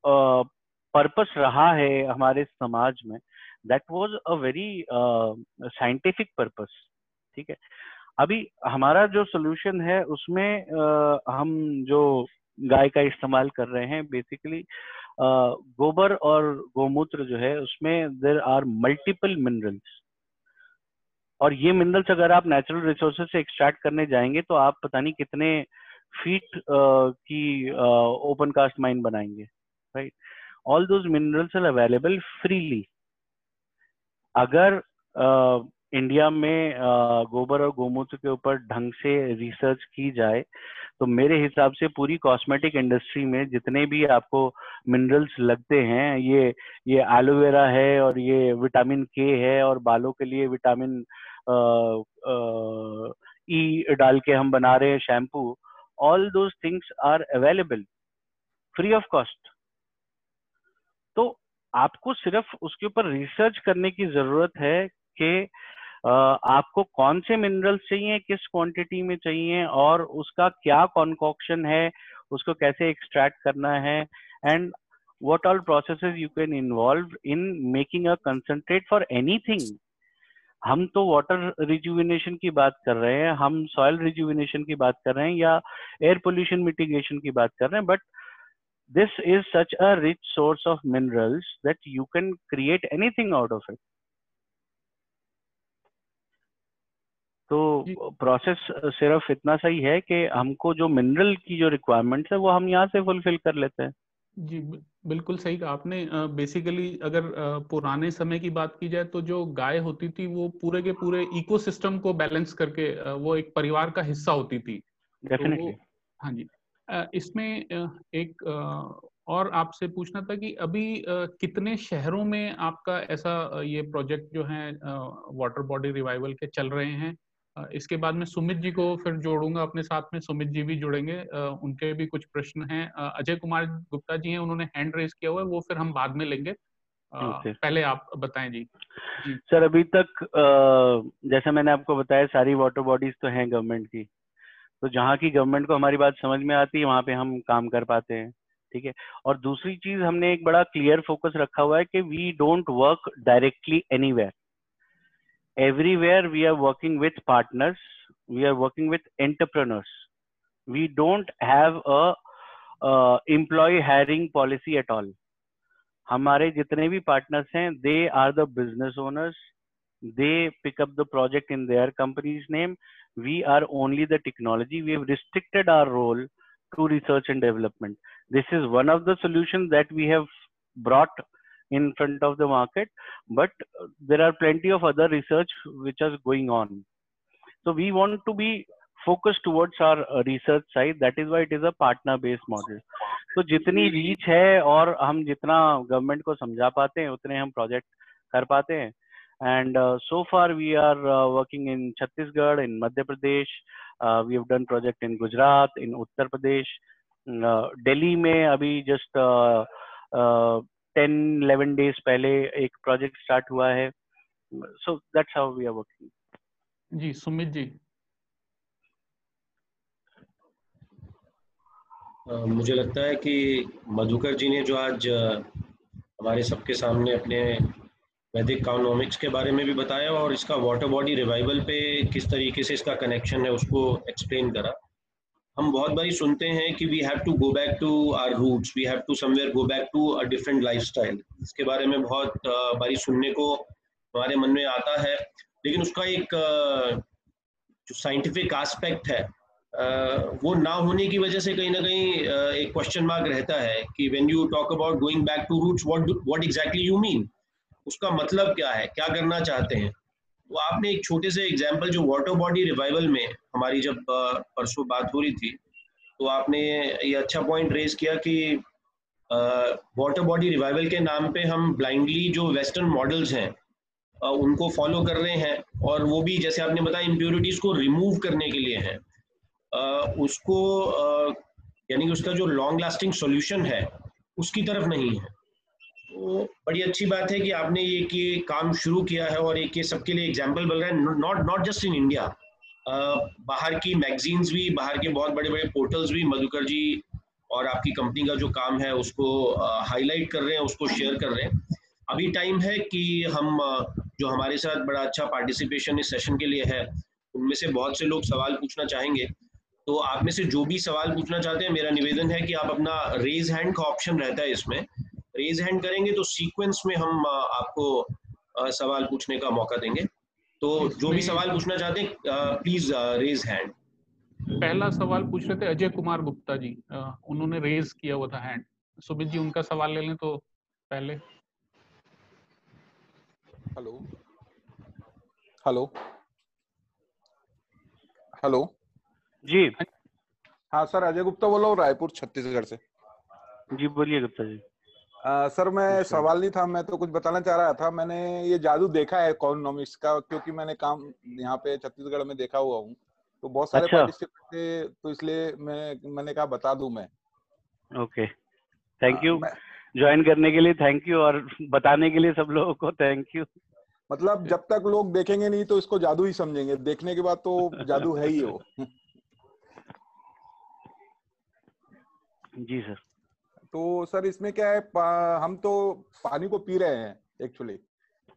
पर्पस रहा है हमारे समाज में that was a very scientific purpose ठीक है? अभी हमारा जो सोल्यूशन है उसमें आ, हम जो गाय का इस्तेमाल कर रहे हैं बेसिकली गोबर और गोमूत्र जो है, उसमें देर आर मल्टीपल मिनरल्स और ये मिनरल्स अगर आप नेचुरल रिसोर्सेज से एक्सट्रैक्ट करने जाएँगे तो आप पता नहीं कितने फीट की ओपन कास्ट माइन बनाएँगे right all those minerals are available freely अगर इंडिया में गोबर और गोमूत्र के ऊपर ढंग से रिसर्च की जाए तो मेरे हिसाब से पूरी कॉस्मेटिक इंडस्ट्री में जितने भी आपको मिनरल्स लगते हैं, ये ये एलोवेरा है और ये विटामिन के है और बालों के लिए विटामिन ई e डाल के हम बना रहे हैं shampoo all those things are available free of cost तो आपको सिर्फ़ उसके ऊपर रिसर्च करने की ज़रूरत है कि आपको कौन से मिनरल्स चाहिए, किस क्वांटिटी में चाहिए और उसका क्या कॉन्कॉक्शन है, उसको कैसे एक्सट्रैक्ट करना है and what all processes you can involve in making a concentrate for anything. हम तो वाटर रिजुविनेशन की बात कर रहे हैं, हम सॉइल रिजुविनेशन की बात कर रहे हैं या एयर पोल्यूशन मिटिगेशन की बात कर रहे हैं but this is such a rich source of minerals that you can create anything out of it तो प्रोसेस सिर्फ़ इतना सही है कि हमको जो मिनरल की जो रिक्वायरमेंट है वो हम यहाँ से फुलफिल कर लेते हैं। जी बिल्कुल सही कहा आपने। बेसिकली अगर पुराने समय की बात की जाए तो जो गाय होती थी वो पूरे के पूरे इकोसिस्टम को बैलेंस करके वो एक परिवार का हिस्सा होती थी। डेफिनेटली तो हाँ जी। इसमें एक और आपसे पूछना था कि अभी कितने शहरों में आपका ऐसा ये प्रोजेक्ट जो है वाटर बॉडी रिवाइवल के चल रहे हैं? इसके बाद में सुमित जी को फिर जोड़ूँगा अपने साथ में सुमित जी भी जुड़ेंगे। उनके भी कुछ प्रश्न हैं। अजय कुमार गुप्ता जी हैं उन्होंने हैंड रेज किया हुआ है वो फिर हम बाद में लेंगे। पहले आप बताएँ जी। जी। सर अभी तक जैसे मैंने आपको बताया सारी वाटर बॉडीज तो हैं गवर्नमेंट की। तो जहाँ की गवर्नमेंट को हमारी बात समझ में आती है वहाँ पे हम काम कर पाते हैं। ठीक है? और दूसरी चीज़ हमने एक बड़ा क्लियर फोकस रखा हुआ है कि we don't work directly anywhere everywhere we are working with partners we are working with entrepreneurs we don't have a uh, employee hiring policy at all हमारे जितने भी पार्टनर्स हैं they are the business owners they pick up the project in their companies name we are only the technology we have restricted our role to research and development. This is one of the solutions that we have brought in front of the market, but there are plenty of other research which is going on. So we want to be focused towards our research side. That is why it is a partner based model. तो जितनी reach है और हम जितना government को समझा पाते हैं उतने हम प्रोजेक्ट कर पाते हैं and so far we are working in Chhattisgarh in Madhya Pradesh we have done project in Gujarat in Uttar Pradesh Delhi में अभी जस्ट टेन इलेवन डेज़ पहले एक प्रोजेक्ट स्टार्ट हुआ है। So that's how we are working जी सुमित जी। मुझे लगता है कि मधुकर जी ने जो आज हमारे सबके सामने अपने वैदिक इकोनॉमिक्स के बारे में भी बताया और इसका वाटर बॉडी रिवाइवल पे किस तरीके से इसका कनेक्शन है उसको एक्सप्लेन करा। हम बहुत बारी सुनते हैं कि we have to go back to our roots we have to somewhere go back to a different lifestyle इसके बारे में बहुत बारी सुनने को हमारे मन में आता है, लेकिन उसका एक जो साइंटिफिक एस्पेक्ट है वो ना होने की वजह से कहीं ना कहीं एक क्वेश्चन मार्क रहता है कि when you talk about going back to roots what what exactly you mean उसका मतलब क्या है? क्या करना चाहते हैं? तो आपने एक छोटे से एग्ज़ाम्पल जो वाटर बॉडी रिवाइवल में हमारी जब परसों बात हो रही थी तो आपने ये अच्छा पॉइंट रेज किया कि वाटर बॉडी रिवाइवल के नाम पे हम ब्लाइंडली जो वेस्टर्न मॉडल्स हैं उनको फॉलो कर रहे हैं और वो भी जैसे आपने बताया इम्प्योरिटीज को रिमूव करने के लिए हैं। उसको यानी कि उसका जो लॉन्ग लास्टिंग सॉल्यूशन है, उसकी तरफ़ नहीं है। तो बड़ी अच्छी बात है कि आपने ये कि काम शुरू किया है और एक ये सबके लिए एग्ज़ाम्पल बन रहा है। Not not just in India बाहर की मैगजीन्स भी, बाहर के बहुत बड़े बड़े पोर्टल्स भी मधुकर जी और आपकी कंपनी का जो काम है उसको हाईलाइट कर रहे हैं, उसको शेयर कर रहे हैं। अभी टाइम है कि हम जो हमारे साथ बड़ा अच्छा पार्टिसिपेशन इस सेशन के लिए है, उनमें से बहुत से लोग सवाल पूछना चाहेंगे। तो आप में से जो भी सवाल पूछना चाहते हैं, मेरा निवेदन है कि आप अपना रेज हैंड का ऑप्शन रहता है इसमें। रेज हैंड करेंगे तो सीक्वेंस में हम आपको सवाल पूछने का मौका देंगे। तो जो भी सवाल पूछना चाहते हैं प्लीज़ रेज हैंड पहला सवाल पूछ रहे थे अजय कुमार गुप्ता जी। उन्होंने रेज किया हुआ था हैंड सुमित जी उनका सवाल ले लें तो पहले। हेलो हेलो हेलो जी। हाँ सर अजय गुप्ता बोल रहा हूँ रायपुर छत्तीसगढ़ से। जी बोलिए गुप्ता जी। आ, सर मैं सवाल नहीं था मैं तो कुछ बताना चाह रहा था। मैंने ये जादू देखा है इकोनॉमिक्स का क्योंकि मैंने काम यहाँ पे छत्तीसगढ़ में देखा हुआ हूँ। तो बहुत सारे अच्छा। पार्टिसिपेंट थे तो इसलिए मैं मैंने कहा बता दू मैं। ओके। थैंक यू ज्वाइन करने के लिए थैंक यू और बताने के लिए सब लोगों को थैंक यू मतलब जब तक लोग देखेंगे नहीं तो इसको जादू ही समझेंगे। देखने के बाद तो जादू है ही वो। [laughs] जी सर। तो सर इसमें क्या है हम तो पानी को पी रहे हैं एक्चुअली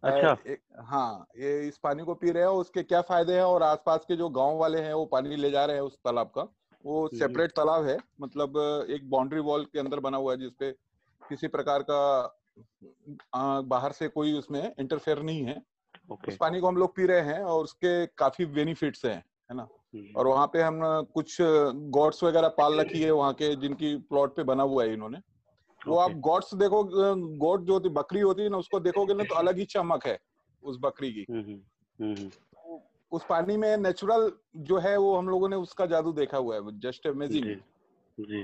अच्छा। ए, हाँ ये इस पानी को पी रहे हैं उसके क्या फ़ायदे हैं और आसपास के जो गाँव वाले हैं वो पानी ले जा रहे हैं उस तालाब का। वो। सेपरेट तालाब है मतलब एक बाउंड्री वॉल के अंदर बना हुआ है जिसपे किसी प्रकार का आ, बाहर से कोई उसमें इंटरफेयर नहीं है। ओके उस पानी को हम लोग पी रहे हैं और उसके काफ़ी बेनिफिट्स हैं है ना? और वहाँ पे हम कुछ गॉड्स वगैरह पाल रखी है वहाँ के जिनकी प्लॉट पे बना हुआ है इन्होंने। वो आप Okay. गॉड्स देखो गोट जो होती बकरी होती है ना उसको देखोगे ना तो अलग ही चमक है उस बकरी की। उस पानी में नेचुरल जो है वो हम लोगों ने उसका जादू देखा हुआ है जस्ट अमेजिंग जी जी।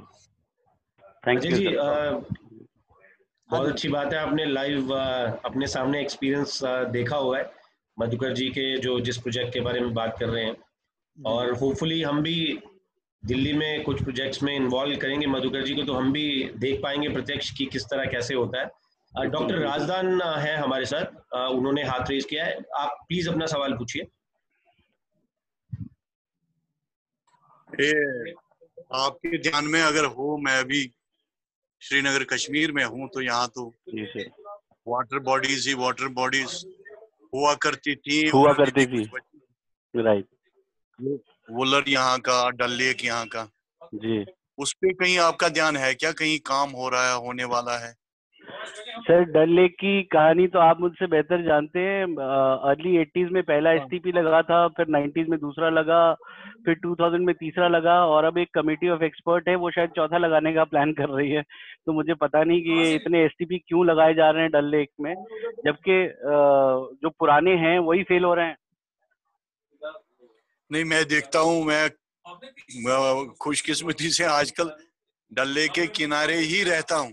थैंक यू जी बहुत अच्छी बात है आपने लाइव अपने सामने एक्सपीरियंस देखा हुआ है। मधुकर जी के जो जिस प्रोजेक्ट के बारे में बात कर रहे हैं और होपफुली हम भी दिल्ली में कुछ प्रोजेक्ट्स में इन्वॉल्व करेंगे। मधुकर जी को तो हम भी देख पाएँगे प्रत्यक्ष की किस तरह कैसे होता है। डॉक्टर राजदान है हमारे साथ। उन्होंने हाथ रेज किया है। आप प्लीज़ अपना सवाल पूछिए। आपके ध्यान में अगर हो मैं अभी श्रीनगर कश्मीर में हूँ तो यहाँ तो जी वाटर बॉडीज ही वाटर बॉडीज हुआ करती थी हुआ करती थी। राइट। वुलर यहाँ का डल लेक यहाँ का। जी। उस पे कहीं आपका ध्यान है क्या? कहीं काम हो रहा है होने वाला है? सर डल लेक की कहानी तो आप मुझसे बेहतर जानते हैं। अर्ली एटीज में पहला एस हाँ। लगा था फिर नाइन्टीज में दूसरा लगा फिर 2000 में तीसरा लगा और अब एक कमेटी ऑफ़ एक्सपर्ट है वो शायद चौथा लगाने का प्लान कर रही है। तो मुझे पता नहीं कि ये इतने एस क्यों लगाए जा रहे हैं डल लेक में जबकि जो पुराने हैं वही फेल हो रहे हैं। नहीं मैं देखता हूँ मैं खुशकिस्मती से आजकल डल लेक के किनारे ही रहता हूँ।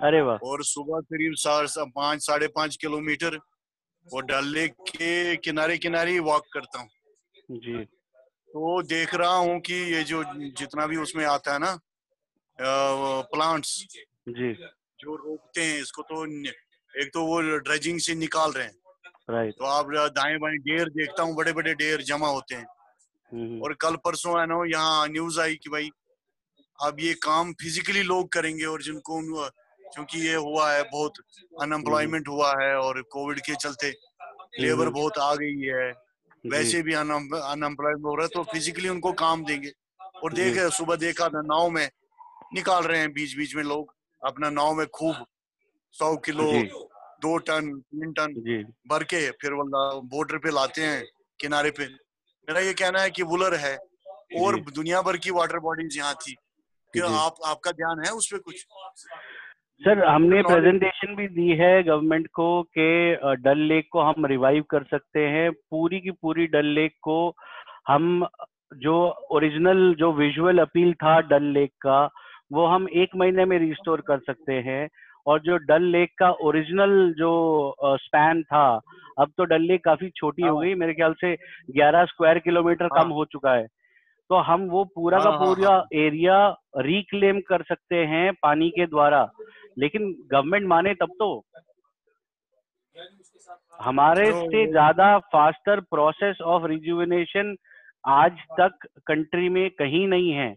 अरे वाह। और सुबह करीब पाँच साढ़े पाँच किलोमीटर वो डल लेक के किनारे किनारे ही वॉक करता हूँ। जी। तो देख रहा हूँ कि ये जो जितना भी उसमें आता है ना प्लांट्स जी। जो रोकते हैं इसको तो एक तो वो ड्रेजिंग से निकाल रहे हैं। राइट तो आप दाएँ बाएँ डेर देखता हूँ बड़े बड़े डेर जमा होते हैं। और कल परसों है ना यहाँ न्यूज़ आई कि भाई अब ये काम फिजिकली लोग करेंगे और जिनको क्योंकि ये हुआ है बहुत अनएम्प्लॉयमेंट हुआ है और कोविड के चलते लेबर बहुत आ गई है। वैसे भी अनएम्प्लॉयमेंट हो रहा है तो फिजिकली उनको काम देंगे। और देख सुबह देखा था नाव में निकाल रहे हैं बीच बीच में लोग अपना नाव में खूब सौ किलो दो टन तीन टन भर के फिर बॉर्डर पे लाते हैं किनारे पे। मेरा ये कहना है कि वुलर है और दुनिया भर की वाटर बॉडीज यहाँ थी। क्या आप आपका ध्यान है उस पर कुछ? सर हमने प्रेजेंटेशन भी दी है गवर्नमेंट को कि डल लेक को हम रिवाइव कर सकते हैं। पूरी की पूरी डल लेक को हम जो ओरिजिनल जो विजुअल अपील था डल लेक का वो हम एक महीने में रिस्टोर कर सकते हैं। और जो डल लेक का ओरिजिनल जो स्पैन था अब तो डल लेक काफ़ी छोटी हो हाँ। गई मेरे ख्याल से 11 स्क्वायर किलोमीटर कम हाँ। हो चुका है। तो हम वो पूरा का हाँ, पूरा एरिया रिक्लेम कर सकते हैं पानी के द्वारा। लेकिन गवर्नमेंट माने तब तो। हमारे तो से ज़्यादा फास्टर प्रोसेस ऑफ़ रिजुविनेशन आज तक कंट्री में कहीं नहीं है।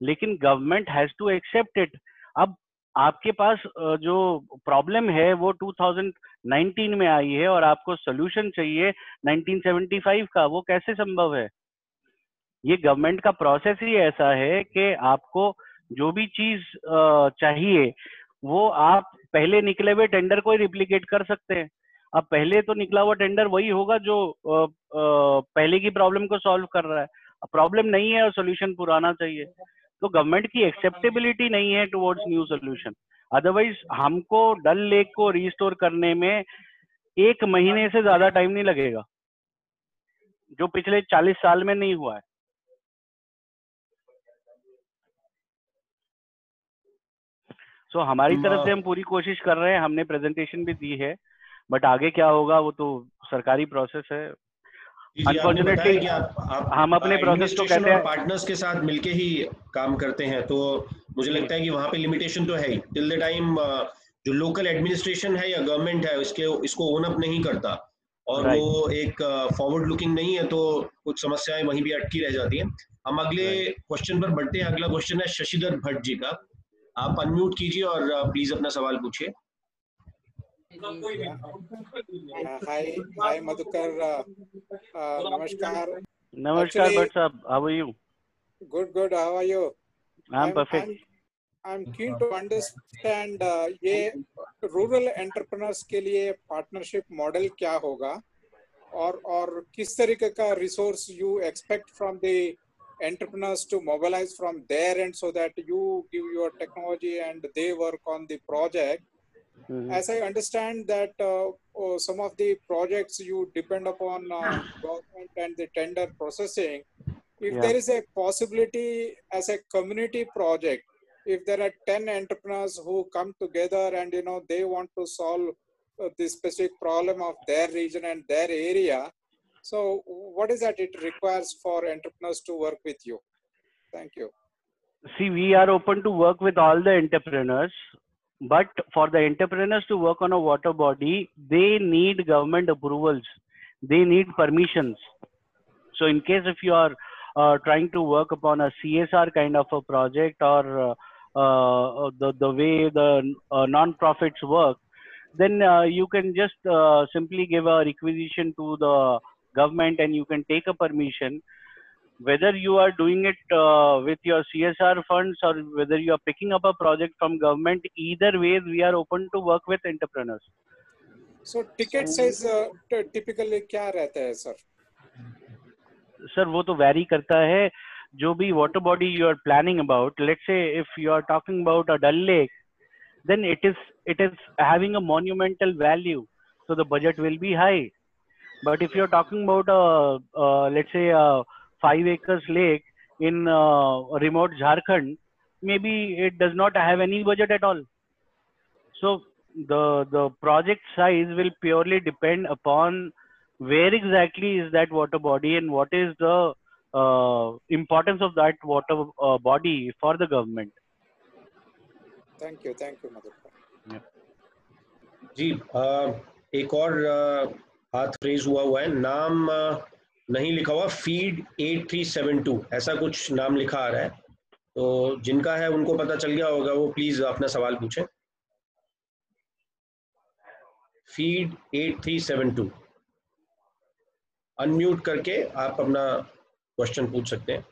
लेकिन government has to accept it अब आपके पास जो प्रॉब्लम है, वो 2019 में आई है और आपको सोल्यूशन चाहिए 1975 का, वो कैसे संभव है? ये गवर्नमेंट का प्रोसेस ही ऐसा है कि आपको जो भी चीज़ चाहिए, वो आप पहले निकले हुए टेंडर को ही रिप्लीकेट कर सकते हैं। अब पहले तो निकला हुआ टेंडर वही होगा जो पहले की प्रॉब्लम को सॉल्व कर रहा है। प्रॉब्लम नहीं है और सोल्यूशन पुराना चाहिए। तो गवर्नमेंट की एक्सेप्टेबिलिटी नहीं है टुवर्ड्स न्यू सोल्यूशन अदरवाइज़ हमको डल लेक को रिस्टोर करने में एक महीने से ज़्यादा टाइम नहीं लगेगा जो पिछले 40 साल में नहीं हुआ है। सो so, हमारी तरफ़ से हम पूरी कोशिश कर रहे हैं हमने प्रेजेंटेशन भी दी है बट आगे क्या होगा वो तो सरकारी प्रोसेस है। अनफॉर्चुनेटली हम अपने प्रोसेस को कहते हैं पार्टनर्स के साथ मिलके ही काम करते हैं तो मुझे लगता है कि वहाँ पे लिमिटेशन तो है ही। टिल द टाइम जो लोकल एडमिनिस्ट्रेशन है या गवर्नमेंट है इसके इसको ओन अप नहीं करता। और right. वो एक फॉरवर्ड लुकिंग नहीं है तो कुछ समस्याएँ वहीं भी अटकी रह जाती हैं। हम अगले क्वेश्चन right. पर बढ़ते हैं। अगला क्वेश्चन है शशिधर भट्ट जी का। आप अनम्यूट कीजिए और प्लीज़ अपना सवाल पूछिए। हाय हाय मधुकर नमस्कार। नमस्कार भट्ट साहब how are you good good how are you I am perfect I am keen to understand ये रूरल एंटरप्रेन्योर्स के लिए पार्टनरशिप मॉडल क्या होगा? और और किस तरीके का resource you expect from the entrepreneurs to mobilize from their end so that you give your technology and they work on the project? Mm-hmm. As I understand that uh, oh, some of the projects you depend upon uh, government and the tender processing. If yeah. there is a possibility as a community project, if there are 10 entrepreneurs who come together and you know they want to solve uh, the specific problem of their region and their area, so what is that it requires for entrepreneurs to work with you? Thank you. See, we are open to work with all the entrepreneurs but for the entrepreneurs to work on a water body they need government approvals. They need permissions. So in case if you are uh, trying to work upon a csr kind of a project or uh, uh, the the way the uh, non-profits work then uh, you can just uh, simply give a requisition to the government and you can take a permission whether you are doing it uh, with your csr funds or whether you are picking up a project from government either ways we are open to work with entrepreneurs so ticket size uh, typically क्या रहता है sir sir वो तो vary करता है जो भी water body you are planning about let's say if you are talking about a dull lake then it is it is having a monumental value so the budget will be high but if you're talking about a, a let's say a five acres lake in uh, remote Jharkhand, maybe it does not have any budget at all. So the the project size will purely depend upon where exactly is that water body and what is the uh, importance of that water uh, body for the government. Thank you, thank you, Madhukar. जी एक और हाथ raise हुआ हुआ है नाम नहीं लिखा हुआ feed eight three seven two ऐसा कुछ नाम लिखा आ रहा है। तो जिनका है उनको पता चल गया होगा वो प्लीज़ अपना सवाल पूछें। Feed eight three seven two unmute करके आप अपना क्वेश्चन पूछ सकते हैं।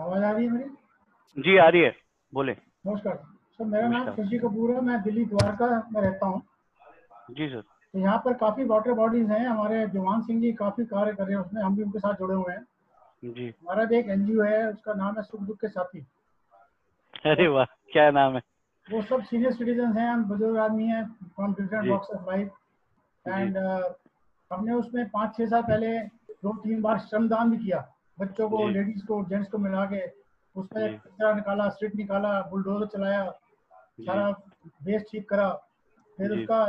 आवाज़ आ रही है मेरी? जी आ रही है। बोले। नमस्कार। सर मेरा नाम शशि कपूर है। मैं दिल्ली द्वारका में रहता हूँ। जी सर। तो यहाँ पर काफ़ी वाटर बॉडीज हैं हमारे जवान सिंह जी काफ़ी कार्य कर रहे हैं उसमें हम भी उनके साथ जुड़े हुए हैं। जी। हमारा भी एक एनजीओ है उसका नाम है सुख दुख के साथी। अरे वाह क्या नाम है? वो सब सीनियर सिटीजन हैं हम बुज़ुर्ग आदमी हैं from different walks of life and हमने उसमें पाँच छह साल पहले दो तीन बार श्रमदान भी किया। बच्चों को लेडीज़ को जेंट्स को मिला के उसमें कचरा निकाला स्ट्रीट निकाला बुलडोजर चलाया सारा वेस्ट ठीक करा। फिर उसका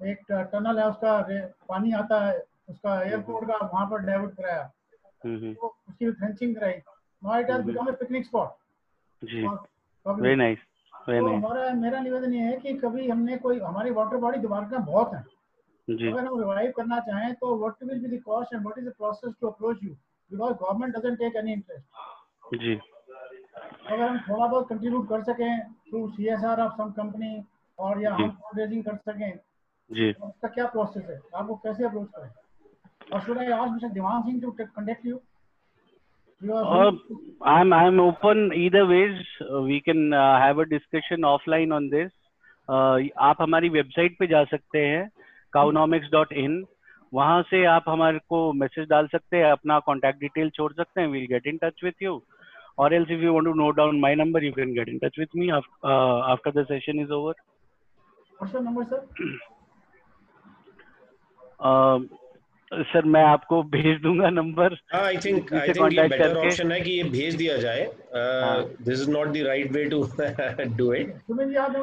एक टनल है उसका पानी आता है उसका एयरपोर्ट का वहाँ पर डाइवर्ट कराया। तो उसकी फेंसिंग कराई। Now it has become a picnic spot ji. Very nice तो हमारा मेरा निवेदन ये है कि कभी हमने कोई हमारी वाटर बॉडी द्वारका बहुत है। जी। अगर हम रिवाइव करना चाहें तो what will be the cost and what is the process to approach you because government doesn't take any interest जी। अगर हम थोड़ा बहुत कंट्रीब्यूट कर सकें through CSR of some company और या हम फंड रेजिंग कर सकें जी। उसका क्या प्रोसेस है? आप वो कैसे अप्रोच करें? और should I ask mister Dewan Singh to conduct you Uh, I'm I'm open either ways. Uh, we can uh, have a discussion offline on this. Uh, आप हमारी वेबसाइट पे जा सकते हैं काउनॉमिक्स डॉट इन वहाँ से आप हमारे को मैसेज डाल सकते हैं अपना कॉन्टैक्ट डिटेल छोड़ सकते हैं we'll get in touch with you or else if you want to note down my number you can get in touch with me after the session is over number sir sir मैं आपको [laughs] भेज दूँगा number. हाँ I think I think ये better option है कि ये भेज दिया जाए। This is not the right way to do it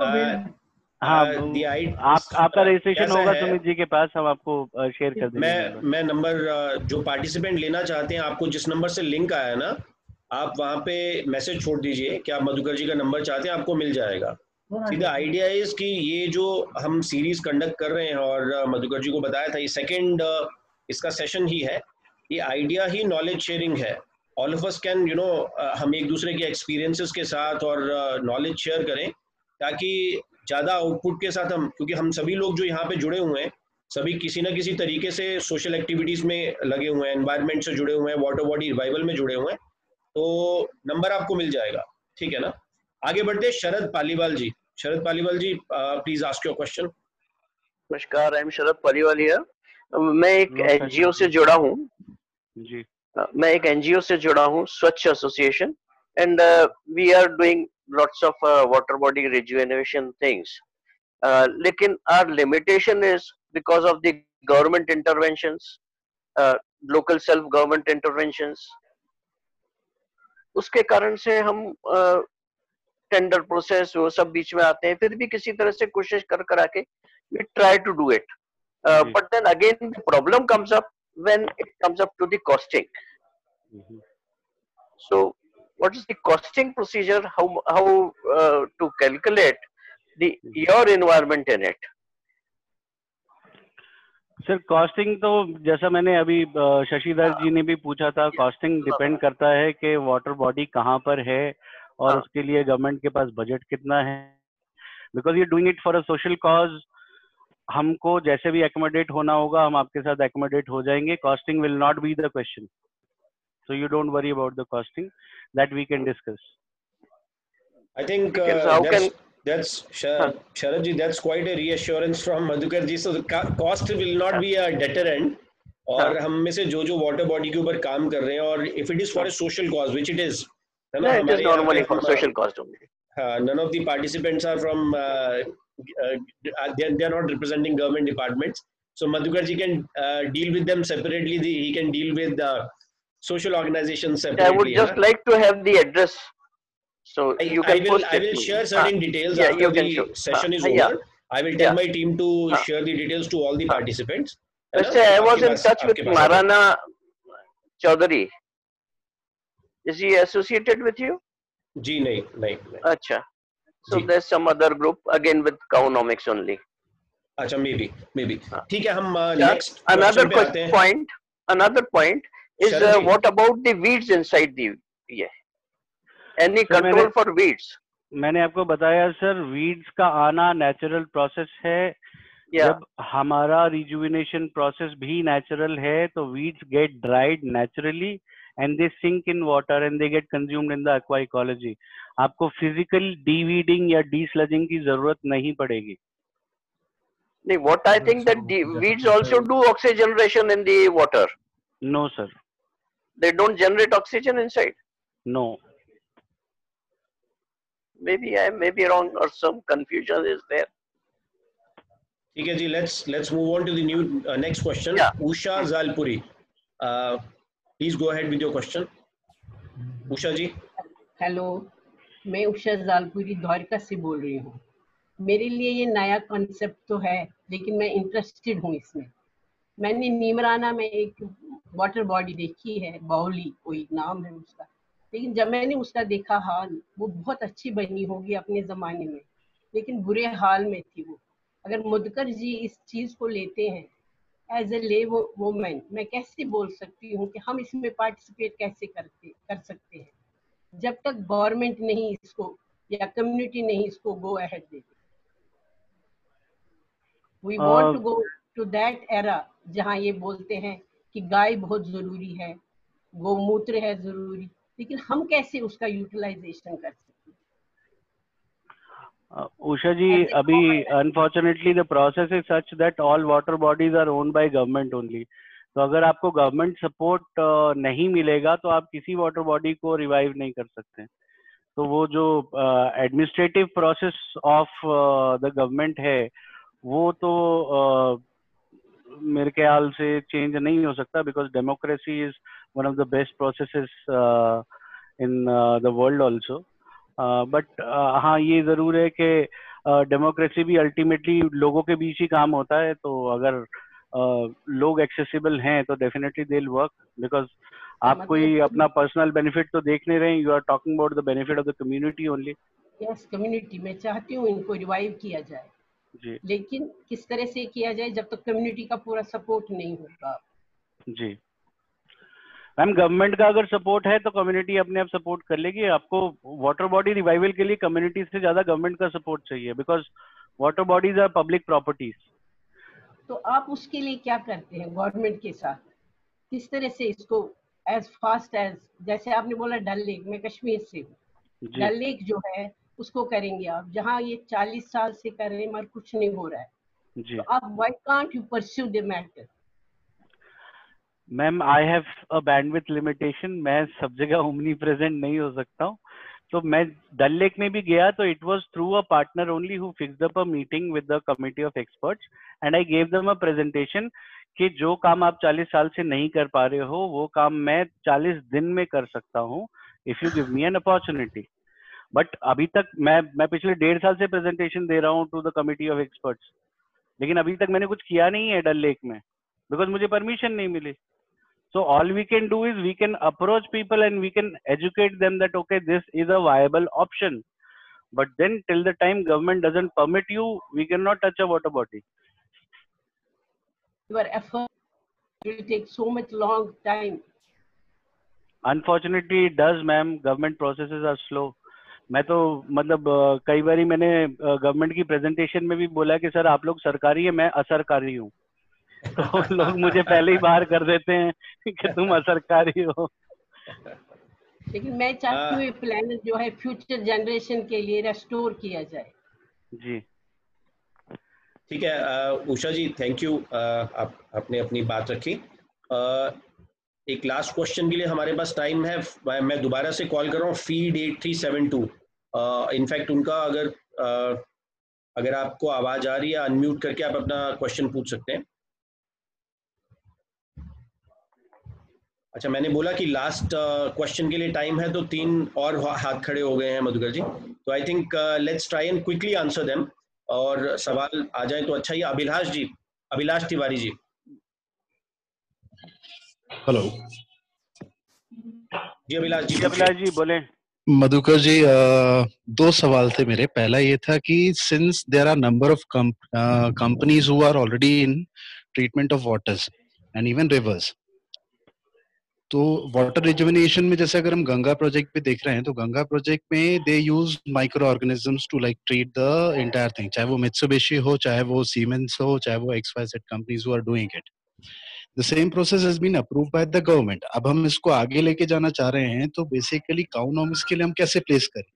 आप हाँ आप आपका रजिस्ट्रेशन होगा सुमित जी के पास हम आपको शेयर कर देंगे मैं मैं नंबर जो पार्टिसिपेंट लेना चाहते हैं आपको जिस नंबर से लिंक आया ना आप वहाँ पे मैसेज छोड़ दीजिए कि आप मधुकर जी का नंबर चाहते हैं आपको मिल जाएगा। सीधा आइडिया इज़ कि ये जो हम सीरीज़ कंडक्ट कर रहे हैं और मधुकर जी को बताया था ये सेकंड इसका सेशन ही है। ये आइडिया ही नॉलेज शेयरिंग है। All of us can you know हम एक दूसरे के एक्सपीरियंसेस के साथ और नॉलेज uh, शेयर करें ताकि ज़्यादा आउटपुट के साथ हम क्योंकि हम सभी लोग जो यहाँ पे जुड़े हुए हैं सभी किसी ना किसी तरीके से सोशल एक्टिविटीज़ में लगे हुए हैं एनवायरमेंट से जुड़े हुए हैं वाटर बॉडी रिवाइवल में जुड़े हुए हैं तो नंबर आपको मिल जाएगा। ठीक है ना? आगे बढ़ते Sharad Paliwal ji. Sharad Paliwal ji please ask your question नमस्कार आई एम शरद पालीवाल मैं एक एनजीओ से जुड़ा हूँ। मैं एक एनजीओ से जुड़ा हूँ Swachh association and we are doing lots of water body rejuvenation things लेकिन our limitation is because of the government intervention local self government intervention उसके कारण से हम टेंडर प्रोसेस वो सब बीच में आते हैं। फिर भी किसी तरह से कोशिश कर कर आके we try to do it but then again the problem comes up when it comes up to the costing so what is the costing procedure how how to calculate the your environment in it sir costing तो जैसा मैंने अभी uh, Shashidhar जी ने भी पूछा था costing depend करता है कि वाटर बॉडी कहाँ पर है और हाँ. उसके लिए गवर्नमेंट के पास बजट कितना है because you doing it for a social cause हमको जैसे भी एकोमोडेट होना होगा हम आपके साथ एकोमोडेट हो जाएँगे costing will not be the question so you don't worry about the costing that we can discuss I think uh, that's, can, that's Sharad, Sharad ji, that's quite a reassurance from Madhukar ji. So the cost will not be a deterrent. और हम में से जो जो water body के ऊपर काम कर रहे हैं और if it is for a social cause which it is no, it is normally for social cost only. Uh, none of the participants are from uh, uh, they, they are not representing government departments. So madhukarji can uh, deal with them separately. The, he can deal with the social organizations separately i would just huh? like to have the address. So I, you can i will, I will share ah, certain details yeah, after the show. session is ah, over yeah. i will tell yeah. my team to ah. share the details to all the participants. I was in touch with Marana Chaudhary. Is he associated with you? जी नहीं नहीं, नहीं. अच्छा. So there's some other group again with Cowonomics only. अच्छा maybe maybe. ठीक है हम uh, next another point another point is uh, what about the weeds inside the yeah any so control for weeds? मैंने आपको बताया sir weeds का आना natural process है yeah. जब हमारा रिजुविनेशन प्रोसेस भी नेचुरल है तो weeds get dried naturally and they sink in water and they get consumed in the aqua ecology आपको फिजिकल डीवीडिंग या डी स्लजिंग की जरूरत नहीं पड़ेगी नहीं what I think that weeds also do oxygen generation in the water no sir they don't generate oxygen inside no maybe i may be wrong or some confusion is there ठीक है जी let's let's move on to the new next question Usha Jalpuri please go ahead with your question Usha ji hello मैं उषा जालपुरी द्वारका से बोल रही हूँ। मेरे लिए ये नया कॉन्सेप्ट तो है, लेकिन मैं इंटरेस्टेड हूँ इसमें। मैंने नीमराना में एक वाटर बॉडी देखी है बाउली कोई नाम है उसका। लेकिन जब मैंने उसका देखा हाल वो बहुत अच्छी बनी होगी अपने ज़माने में, लेकिन बुरे हाल में थी वो। अगर मुदकर जी इस चीज़ को लेते हैं एज ए ले वोमेन मैं कैसे बोल सकती हूँ कि हम इसमें पार्टिसिपेट कैसे करते कर सकते हैं? जब तक गवर्नमेंट नहीं इसको या कम्युनिटी नहीं इसको गो अहेड देती we want to go to that era जहाँ ये बोलते हैं कि गाय बहुत ज़रूरी है गोमूत्र है ज़रूरी। लेकिन हम कैसे उसका यूटिलाइजेशन कर सकते उषा जी अभी unfortunately the process is such that all water bodies are own by government only तो अगर आपको गवर्नमेंट सपोर्ट नहीं मिलेगा तो आप किसी वाटर बॉडी को रिवाइव नहीं कर सकते तो वो जो administrative process of the government है वो तो uh, मेरे ख्याल से चेंज नहीं हो सकता because democracy is one of the best processes in the world also but हाँ ये ज़रूर है कि डेमोक्रेसी भी अल्टीमेटली लोगों के बीच ही काम होता है तो अगर लोग एक्सेसिबल हैं तो डेफिनेटली दे वर्क बिकॉज़ आप कोई अपना पर्सनल बेनिफिट तो देख नहीं रहे you are talking about the benefit of the community only yes community मैं चाहती हूँ इनको रिवाइव किया जाए। जी। लेकिन किस तरह से किया जाए जब तक तो कम्युनिटी का पूरा सपोर्ट नहीं होगा? जी। मैम गवर्नमेंट का अगर सपोर्ट है तो कम्युनिटी अपने आप सपोर्ट कर लेगी। आपको वाटर बॉडी रिवाइवल के लिए कम्युनिटी से ज़्यादा गवर्नमेंट का सपोर्ट चाहिए because water bodies are public properties तो आप उसके लिए क्या करते हैं गवर्नमेंट के साथ? किस तरह से इसको एज फास्ट एज जैसे आपने बोला डल लेक मैं कश्मीर से डल लेक जो है उसको करेंगे आप। जहाँ ये चालीस साल से कर रहे हैं मगर कुछ नहीं हो रहा है। जी. तो आप why can't you pursue the matter ma'am I have a bandwidth limitation मैं सब जगह ओमनी प्रेजेंट नहीं हो सकता हूँ। तो मैं डल लेक में भी गया तो it was through a partner only who fixed up a meeting with the committee of experts and I gave them a presentation कि जो काम आप 40 साल से नहीं कर पा रहे हो, वो काम मैं 40 दिन में कर सकता हूँ if you give me an opportunity but अभी तक मैं मैं पिछले डेढ़ साल से प्रेजेंटेशन दे रहा हूँ to the committee of experts लेकिन अभी तक मैंने कुछ किया नहीं है डल लेक में बिकॉज़ मुझे परमिशन नहीं मिली। So all we can do is we can approach people and we can educate them that okay, this is a viable option. But then till the time government doesn't permit you, we cannot touch a water body. Your effort will take so much long time. Unfortunately, it does, ma'am. Government processes are slow. मैं तो मतलब कई बार मैंने government की presentation में भी बोला कि सर आप लोग सरकारी है मैं असरकारी हूँ तो लोग मुझे पहले ही बाहर कर देते हैं कि तुम असरकारी हो। लेकिन मैं चाहती हूँ प्लान जो है फ्यूचर जनरेशन के लिए रेस्टोर किया जाए। जी। ठीक है उषा जी थैंक यू आप आपने अपनी बात रखी। एक लास्ट क्वेश्चन के लिए हमारे पास टाइम है मैं दोबारा से कॉल कर रहा हूँ feed eight three seven two in fact उनका अगर अगर आपको आवाज़ आ रही है अनम्यूट करके आप अपना क्वेश्चन पूछ सकते हैं। अच्छा मैंने बोला कि लास्ट क्वेश्चन uh, के लिए टाइम है तो तीन और हाथ खड़े हो गए हैं मधुकर जी। तो I think let's try and quickly answer them और सवाल आ जाए तो अच्छा ही अभिलाष जी अभिलाष तिवारी जी। हेलो जी अभिलाष जी अभिलाष जी बोले। मधुकर जी दो सवाल थे मेरे। पहला ये था कि since there are number of companies who are already in treatment of waters and even rivers तो वाटर रिजुविनेशन में जैसे अगर हम गंगा प्रोजेक्ट पे देख रहे हैं तो गंगा प्रोजेक्ट में they use micro organisms to like treat the entire thing चाहे वो मित्सुबिशी हो चाहे वो सीमेंस हो चाहे वो X Y Z companies who are doing it the same process has been approved by the government अब हम इसको आगे लेके जाना चाह रहे हैं तो बेसिकली काउनॉमिक्स के लिए हम कैसे प्लेस करें?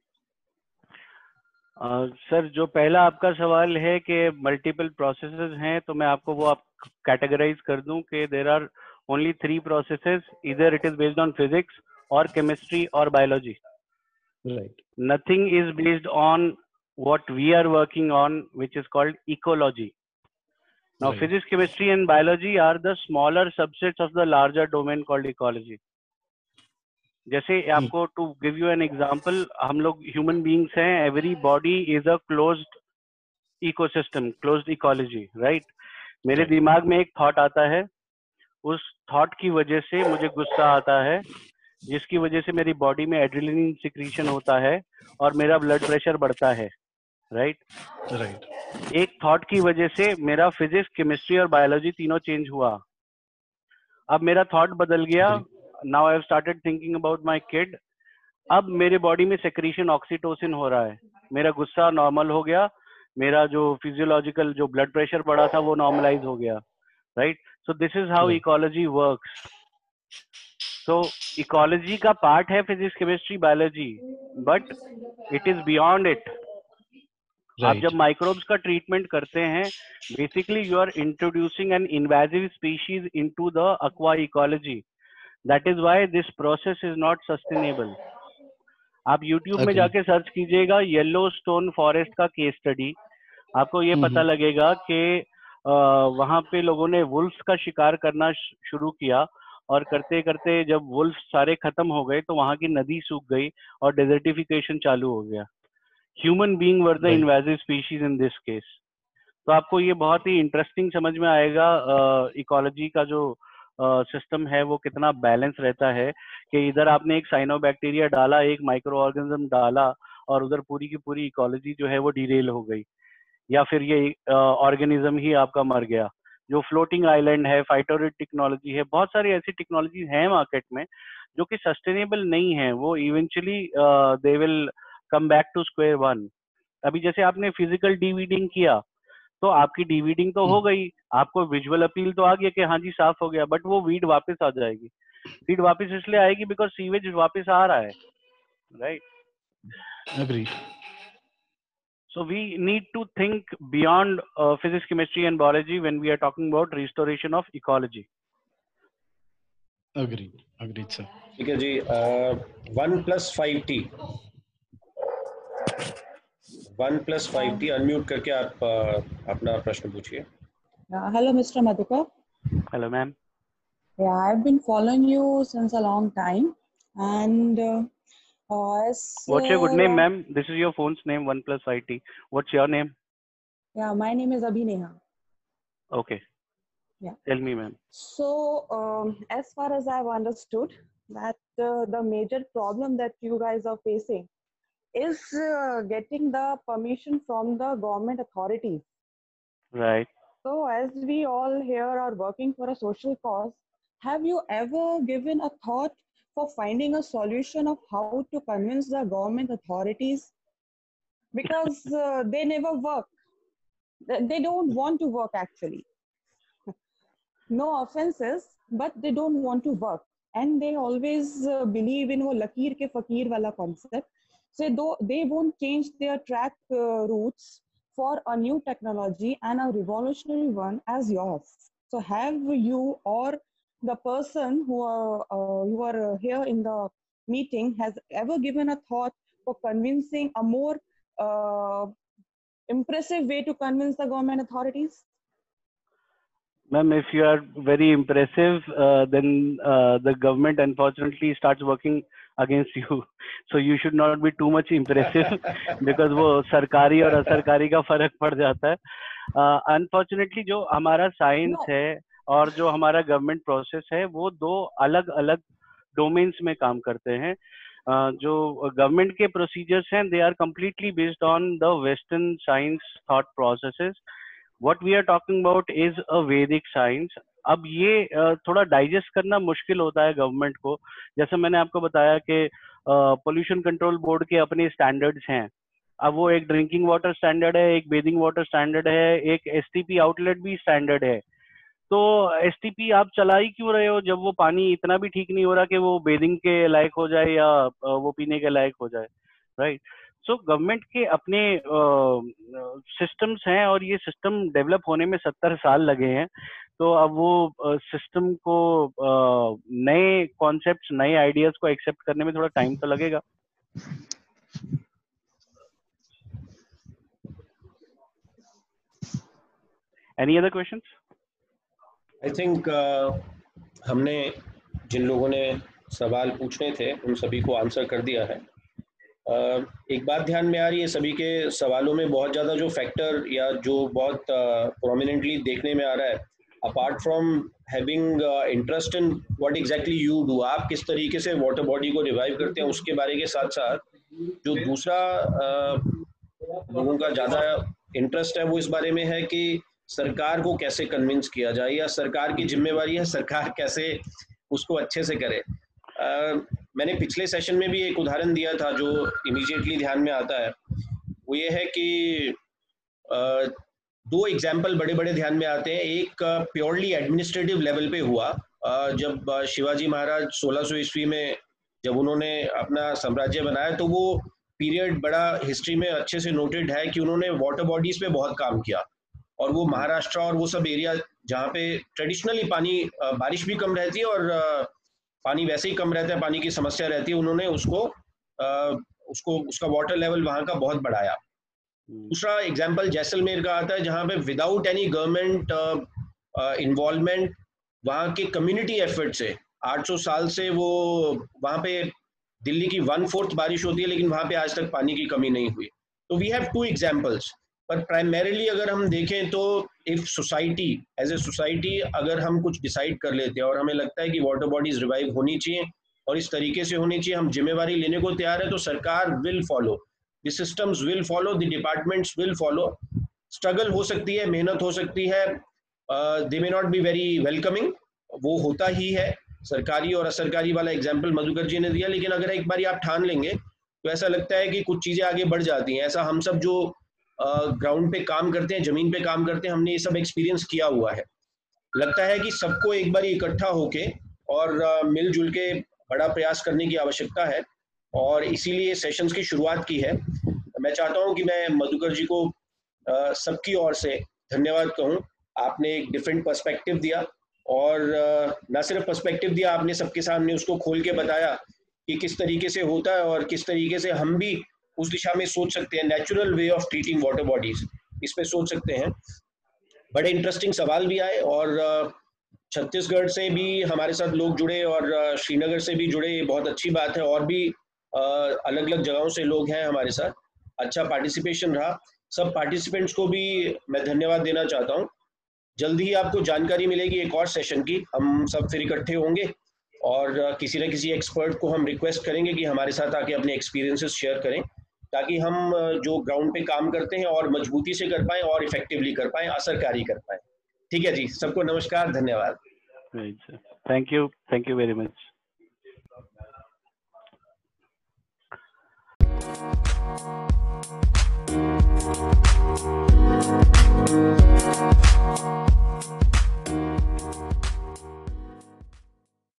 सर uh, जो पहला आपका सवाल है कि मल्टीपल प्रोसेसेस हैं तो मैं आपको वो आप कैटेगराइज कर दूँ कि there are only three processes either it is based on physics or chemistry or biology right nothing is based on what we are working on which is called ecology now right. physics chemistry and biology are the smaller subsets of the larger domain called ecology जैसे आपको to give you an example हम लोग human beings हैं everybody is a closed ecosystem closed ecology right मेरे दिमाग में एक thought आता है उस थॉट की वजह से मुझे गुस्सा आता है जिसकी वजह से मेरी बॉडी में एड्रेलिन सिक्रीशन होता है और मेरा ब्लड प्रेशर बढ़ता है राइट राइट एक थॉट की वजह से मेरा फिजिक्स केमिस्ट्री और बायोलॉजी तीनों चेंज हुआ। अब मेरा थॉट बदल गया। Now I have started thinking about my kid अब मेरे बॉडी में सेक्रीशन ऑक्सीटोसिन हो रहा है। मेरा गुस्सा नॉर्मल हो गया। मेरा जो फिजियोलॉजिकल जो ब्लड प्रेशर बढ़ा था वो नॉर्मलाइज हो गया। Right So this is how ecology works. So ecology का पार्ट है physics chemistry biology but it is beyond it आप जब माइक्रोब्स का ट्रीटमेंट करते हैं basically you are introducing an invasive species into the aqua ecology that is why this process is not sustainable आप YouTube okay. में जाके search कीजिएगा Yellowstone forest का केस स्टडी आपको ये mm-hmm. पता लगेगा कि वहाँ पे लोगों ने वुल्फ का शिकार करना शुरू किया और करते करते जब वुल्फ सारे खत्म हो गए तो वहाँ की नदी सूख गई और डेजर्टिफिकेशन चालू हो गया। Human being were the invasive species in this case तो आपको ये बहुत ही इंटरेस्टिंग समझ में आएगा इकोलॉजी का जो सिस्टम है वो कितना बैलेंस रहता है कि इधर आपने एक साइनोबैक्टीरिया डाला एक माइक्रो ऑर्गेनिज्म डाला और उधर पूरी की पूरी इकोलॉजी जो है वो डिरेल हो गई। या फिर ये ऑर्गेनिज्म ही आपका मर गया। जो फ्लोटिंग आइलैंड है फाइटोरिड टेक्नोलॉजी है बहुत सारी ऐसी टेक्नोलॉजी है मार्केट में जो कि सस्टेनेबल नहीं है। वो eventually they will come back to square one अभी जैसे आपने फ़िज़िकल डिवीडिंग किया तो आपकी डिवीडिंग तो हो हम्म। गई आपको विजुअल अपील तो आ गया कि हाँ जी साफ़ हो गया बट वो वीड वापस आ जाएगी। वीड वापस इसलिए आएगी बिकॉज़ सीवेज वापस आ रहा है right right? So we need to think beyond uh, physics, chemistry, and biology when we are talking about restoration of ecology. Agreed. Agreed, sir. ठीक है जी one plus five T one plus five T unmute करके आप uh, अपना प्रश्न पूछिए hello mister Madhukar hello ma'am Yeah, I've been following you since a long time, and uh, What's your good name, ma'am? This is your phone's name, One Plus IT. What's your name? Yeah, my name is Abhineha. Okay. Yeah. Tell me, ma'am. So, um, as far as I've understood, that uh, the major problem that you guys are facing is uh, getting the permission from the government authorities. Right. So, as we all here are working for a social cause, have you ever given a thought for finding a solution of how to convince the government authorities because uh, they never work. They don't want to work actually. no offenses, but they don't want to work. And they always uh, believe in wo lakir ke fakir wala concept. So though they won't change their track uh, routes for a new technology and a revolutionary one as yours. So have you or the person who are, uh, you are here in the meeting has ever given a thought for convincing a more uh, impressive way to convince the government authorities? Ma'am, if you are very impressive, uh, then uh, the government unfortunately starts working against you. [laughs] So you should not be too much impressive [laughs] because वो सरकारी और असरकारी का फर्क पड़ जाता है. Uh, unfortunately जो हमारा साइंस no. है और जो हमारा गवर्नमेंट प्रोसेस है, वो दो अलग अलग डोमेन्स में काम करते हैं। जो गवर्नमेंट के प्रोसीजर्स हैं they are completely based on the western science thought processes what we are talking about is a Vedic science अब ये थोड़ा डाइजेस्ट करना मुश्किल होता है गवर्नमेंट को। जैसे मैंने आपको बताया कि पोल्यूशन कंट्रोल बोर्ड के अपने स्टैंडर्ड्स हैं। अब वो एक ड्रिंकिंग वाटर स्टैंडर्ड है, एक बेदिंग वाटर स्टैंडर्ड है, एक एसटीपी आउटलेट भी स्टैंडर्ड है। तो एसटीपी आप चला ही क्यों रहे हो जब वो पानी इतना भी ठीक नहीं हो रहा कि वो बेदिंग के लायक हो जाए या वो पीने के लायक हो जाए राइट सो गवर्नमेंट के अपने सिस्टम्स हैं और ये सिस्टम डेवलप होने में सत्तर साल लगे हैं। तो अब वो सिस्टम को नए कॉन्सेप्ट नए आइडियाज़ को एक्सेप्ट करने में थोड़ा टाइम तो लगेगा। Any other questions I think uh, हमने जिन लोगों ने सवाल पूछने थे उन सभी को आंसर कर दिया है। uh, एक बात ध्यान में आ रही है सभी के सवालों में बहुत ज़्यादा जो फैक्टर या जो बहुत प्रोमिनेंटली uh, देखने में आ रहा है apart from having interest in what exactly you do आप किस तरीके से वाटर बॉडी को रिवाइव करते हैं उसके बारे के साथ साथ जो दूसरा लोगों का ज़्यादा इंटरेस्ट है वो इस बारे में है कि सरकार को कैसे कन्विंस किया जाए या सरकार की जिम्मेवारी है सरकार कैसे उसको अच्छे से करे? आ, मैंने पिछले सेशन में भी एक उदाहरण दिया था जो इमीडिएटली ध्यान में आता है। वो ये है कि आ, दो एग्ज़ाम्पल बड़े बड़े ध्यान में आते हैं। एक प्योरली एडमिनिस्ट्रेटिव लेवल पे हुआ। जब शिवाजी महाराज 1600 ईस्वी में जब उन्होंने अपना साम्राज्य बनाया तो वो पीरियड बड़ा हिस्ट्री में अच्छे से नोटेड है कि उन्होंने वाटर बॉडीज पे बहुत काम किया। और वो महाराष्ट्र और वो सब एरिया जहाँ पे ट्रेडिशनली पानी बारिश भी कम रहती है और पानी वैसे ही कम रहता है पानी की समस्या रहती है उन्होंने उसको उसको उसका वाटर लेवल वहाँ का बहुत बढ़ाया। हम्म। दूसरा एग्ज़ाम्पल जैसलमेर का आता है जहाँ पे विदाउट एनी गवर्नमेंट इन्वॉल्वमेंट वहाँ के कम्युनिटी एफर्ट से 800 साल से वो वहाँ पे दिल्ली की वन फोर्थ बारिश होती है लेकिन वहाँ पे आज तक पानी की कमी नहीं हुई। तो वी हैव टू एग्जाम्पल्स पर प्राइमरीली अगर हम देखें तो if society as a society अगर हम कुछ डिसाइड कर लेते हैं और हमें लगता है कि वाटर बॉडीज रिवाइव होनी चाहिए और इस तरीके से होनी चाहिए, हम जिम्मेवारी लेने को तैयार है तो सरकार will follow the systems will follow the departments will follow struggle हो सकती है, मेहनत हो सकती है they may not be very welcoming वो होता ही है। सरकारी और असरकारी वाला एग्ज़ाम्पल मधुकर जी ने दिया, लेकिन अगर एक बार आप ठान लेंगे तो ऐसा लगता है कि कुछ चीज़ें आगे बढ़ जाती हैं। ऐसा हम सब जो ग्राउंड पे काम करते हैं, ज़मीन पे काम करते हैं, हमने ये सब एक्सपीरियंस किया हुआ है। लगता है कि सबको एक बार इकट्ठा होके और मिलजुल के बड़ा प्रयास करने की आवश्यकता है और इसीलिए सेशंस की शुरुआत की है। मैं चाहता हूँ कि मैं मधुकर जी को सबकी ओर से धन्यवाद कहूँ। आपने एक डिफरेंट पर्सपेक्टिव दिया और न सिर्फ़ पर्सपेक्टिव दिया, आपने सबके सामने उसको खोल के बताया कि किस तरीके से होता है और किस तरीके से हम भी उस दिशा में सोच सकते हैं natural way of treating water bodies इस सोच सकते हैं। बड़े इंटरेस्टिंग सवाल भी आए और छत्तीसगढ़ से भी हमारे साथ लोग जुड़े और श्रीनगर से भी जुड़े, ये बहुत अच्छी बात है। और भी अलग अलग जगहों से लोग हैं हमारे साथ। अच्छा पार्टिसिपेशन रहा। सब पार्टिसिपेंट्स को भी मैं धन्यवाद देना चाहता हूँ। जल्दी ही आपको जानकारी मिलेगी एक और सेशन की। हम सब फिर इकट्ठे होंगे और किसी न किसी एक्सपर्ट को हम रिक्वेस्ट करेंगे कि हमारे साथ आके अपने एक्सपीरियंसेस शेयर करें। ताकि हम जो ग्राउंड पे काम करते हैं और मजबूती से कर पाए और इफेक्टिवली कर पाए, असरकारी कर पाए। ठीक है जी, सबको नमस्कार, धन्यवाद। Thank you thank you very much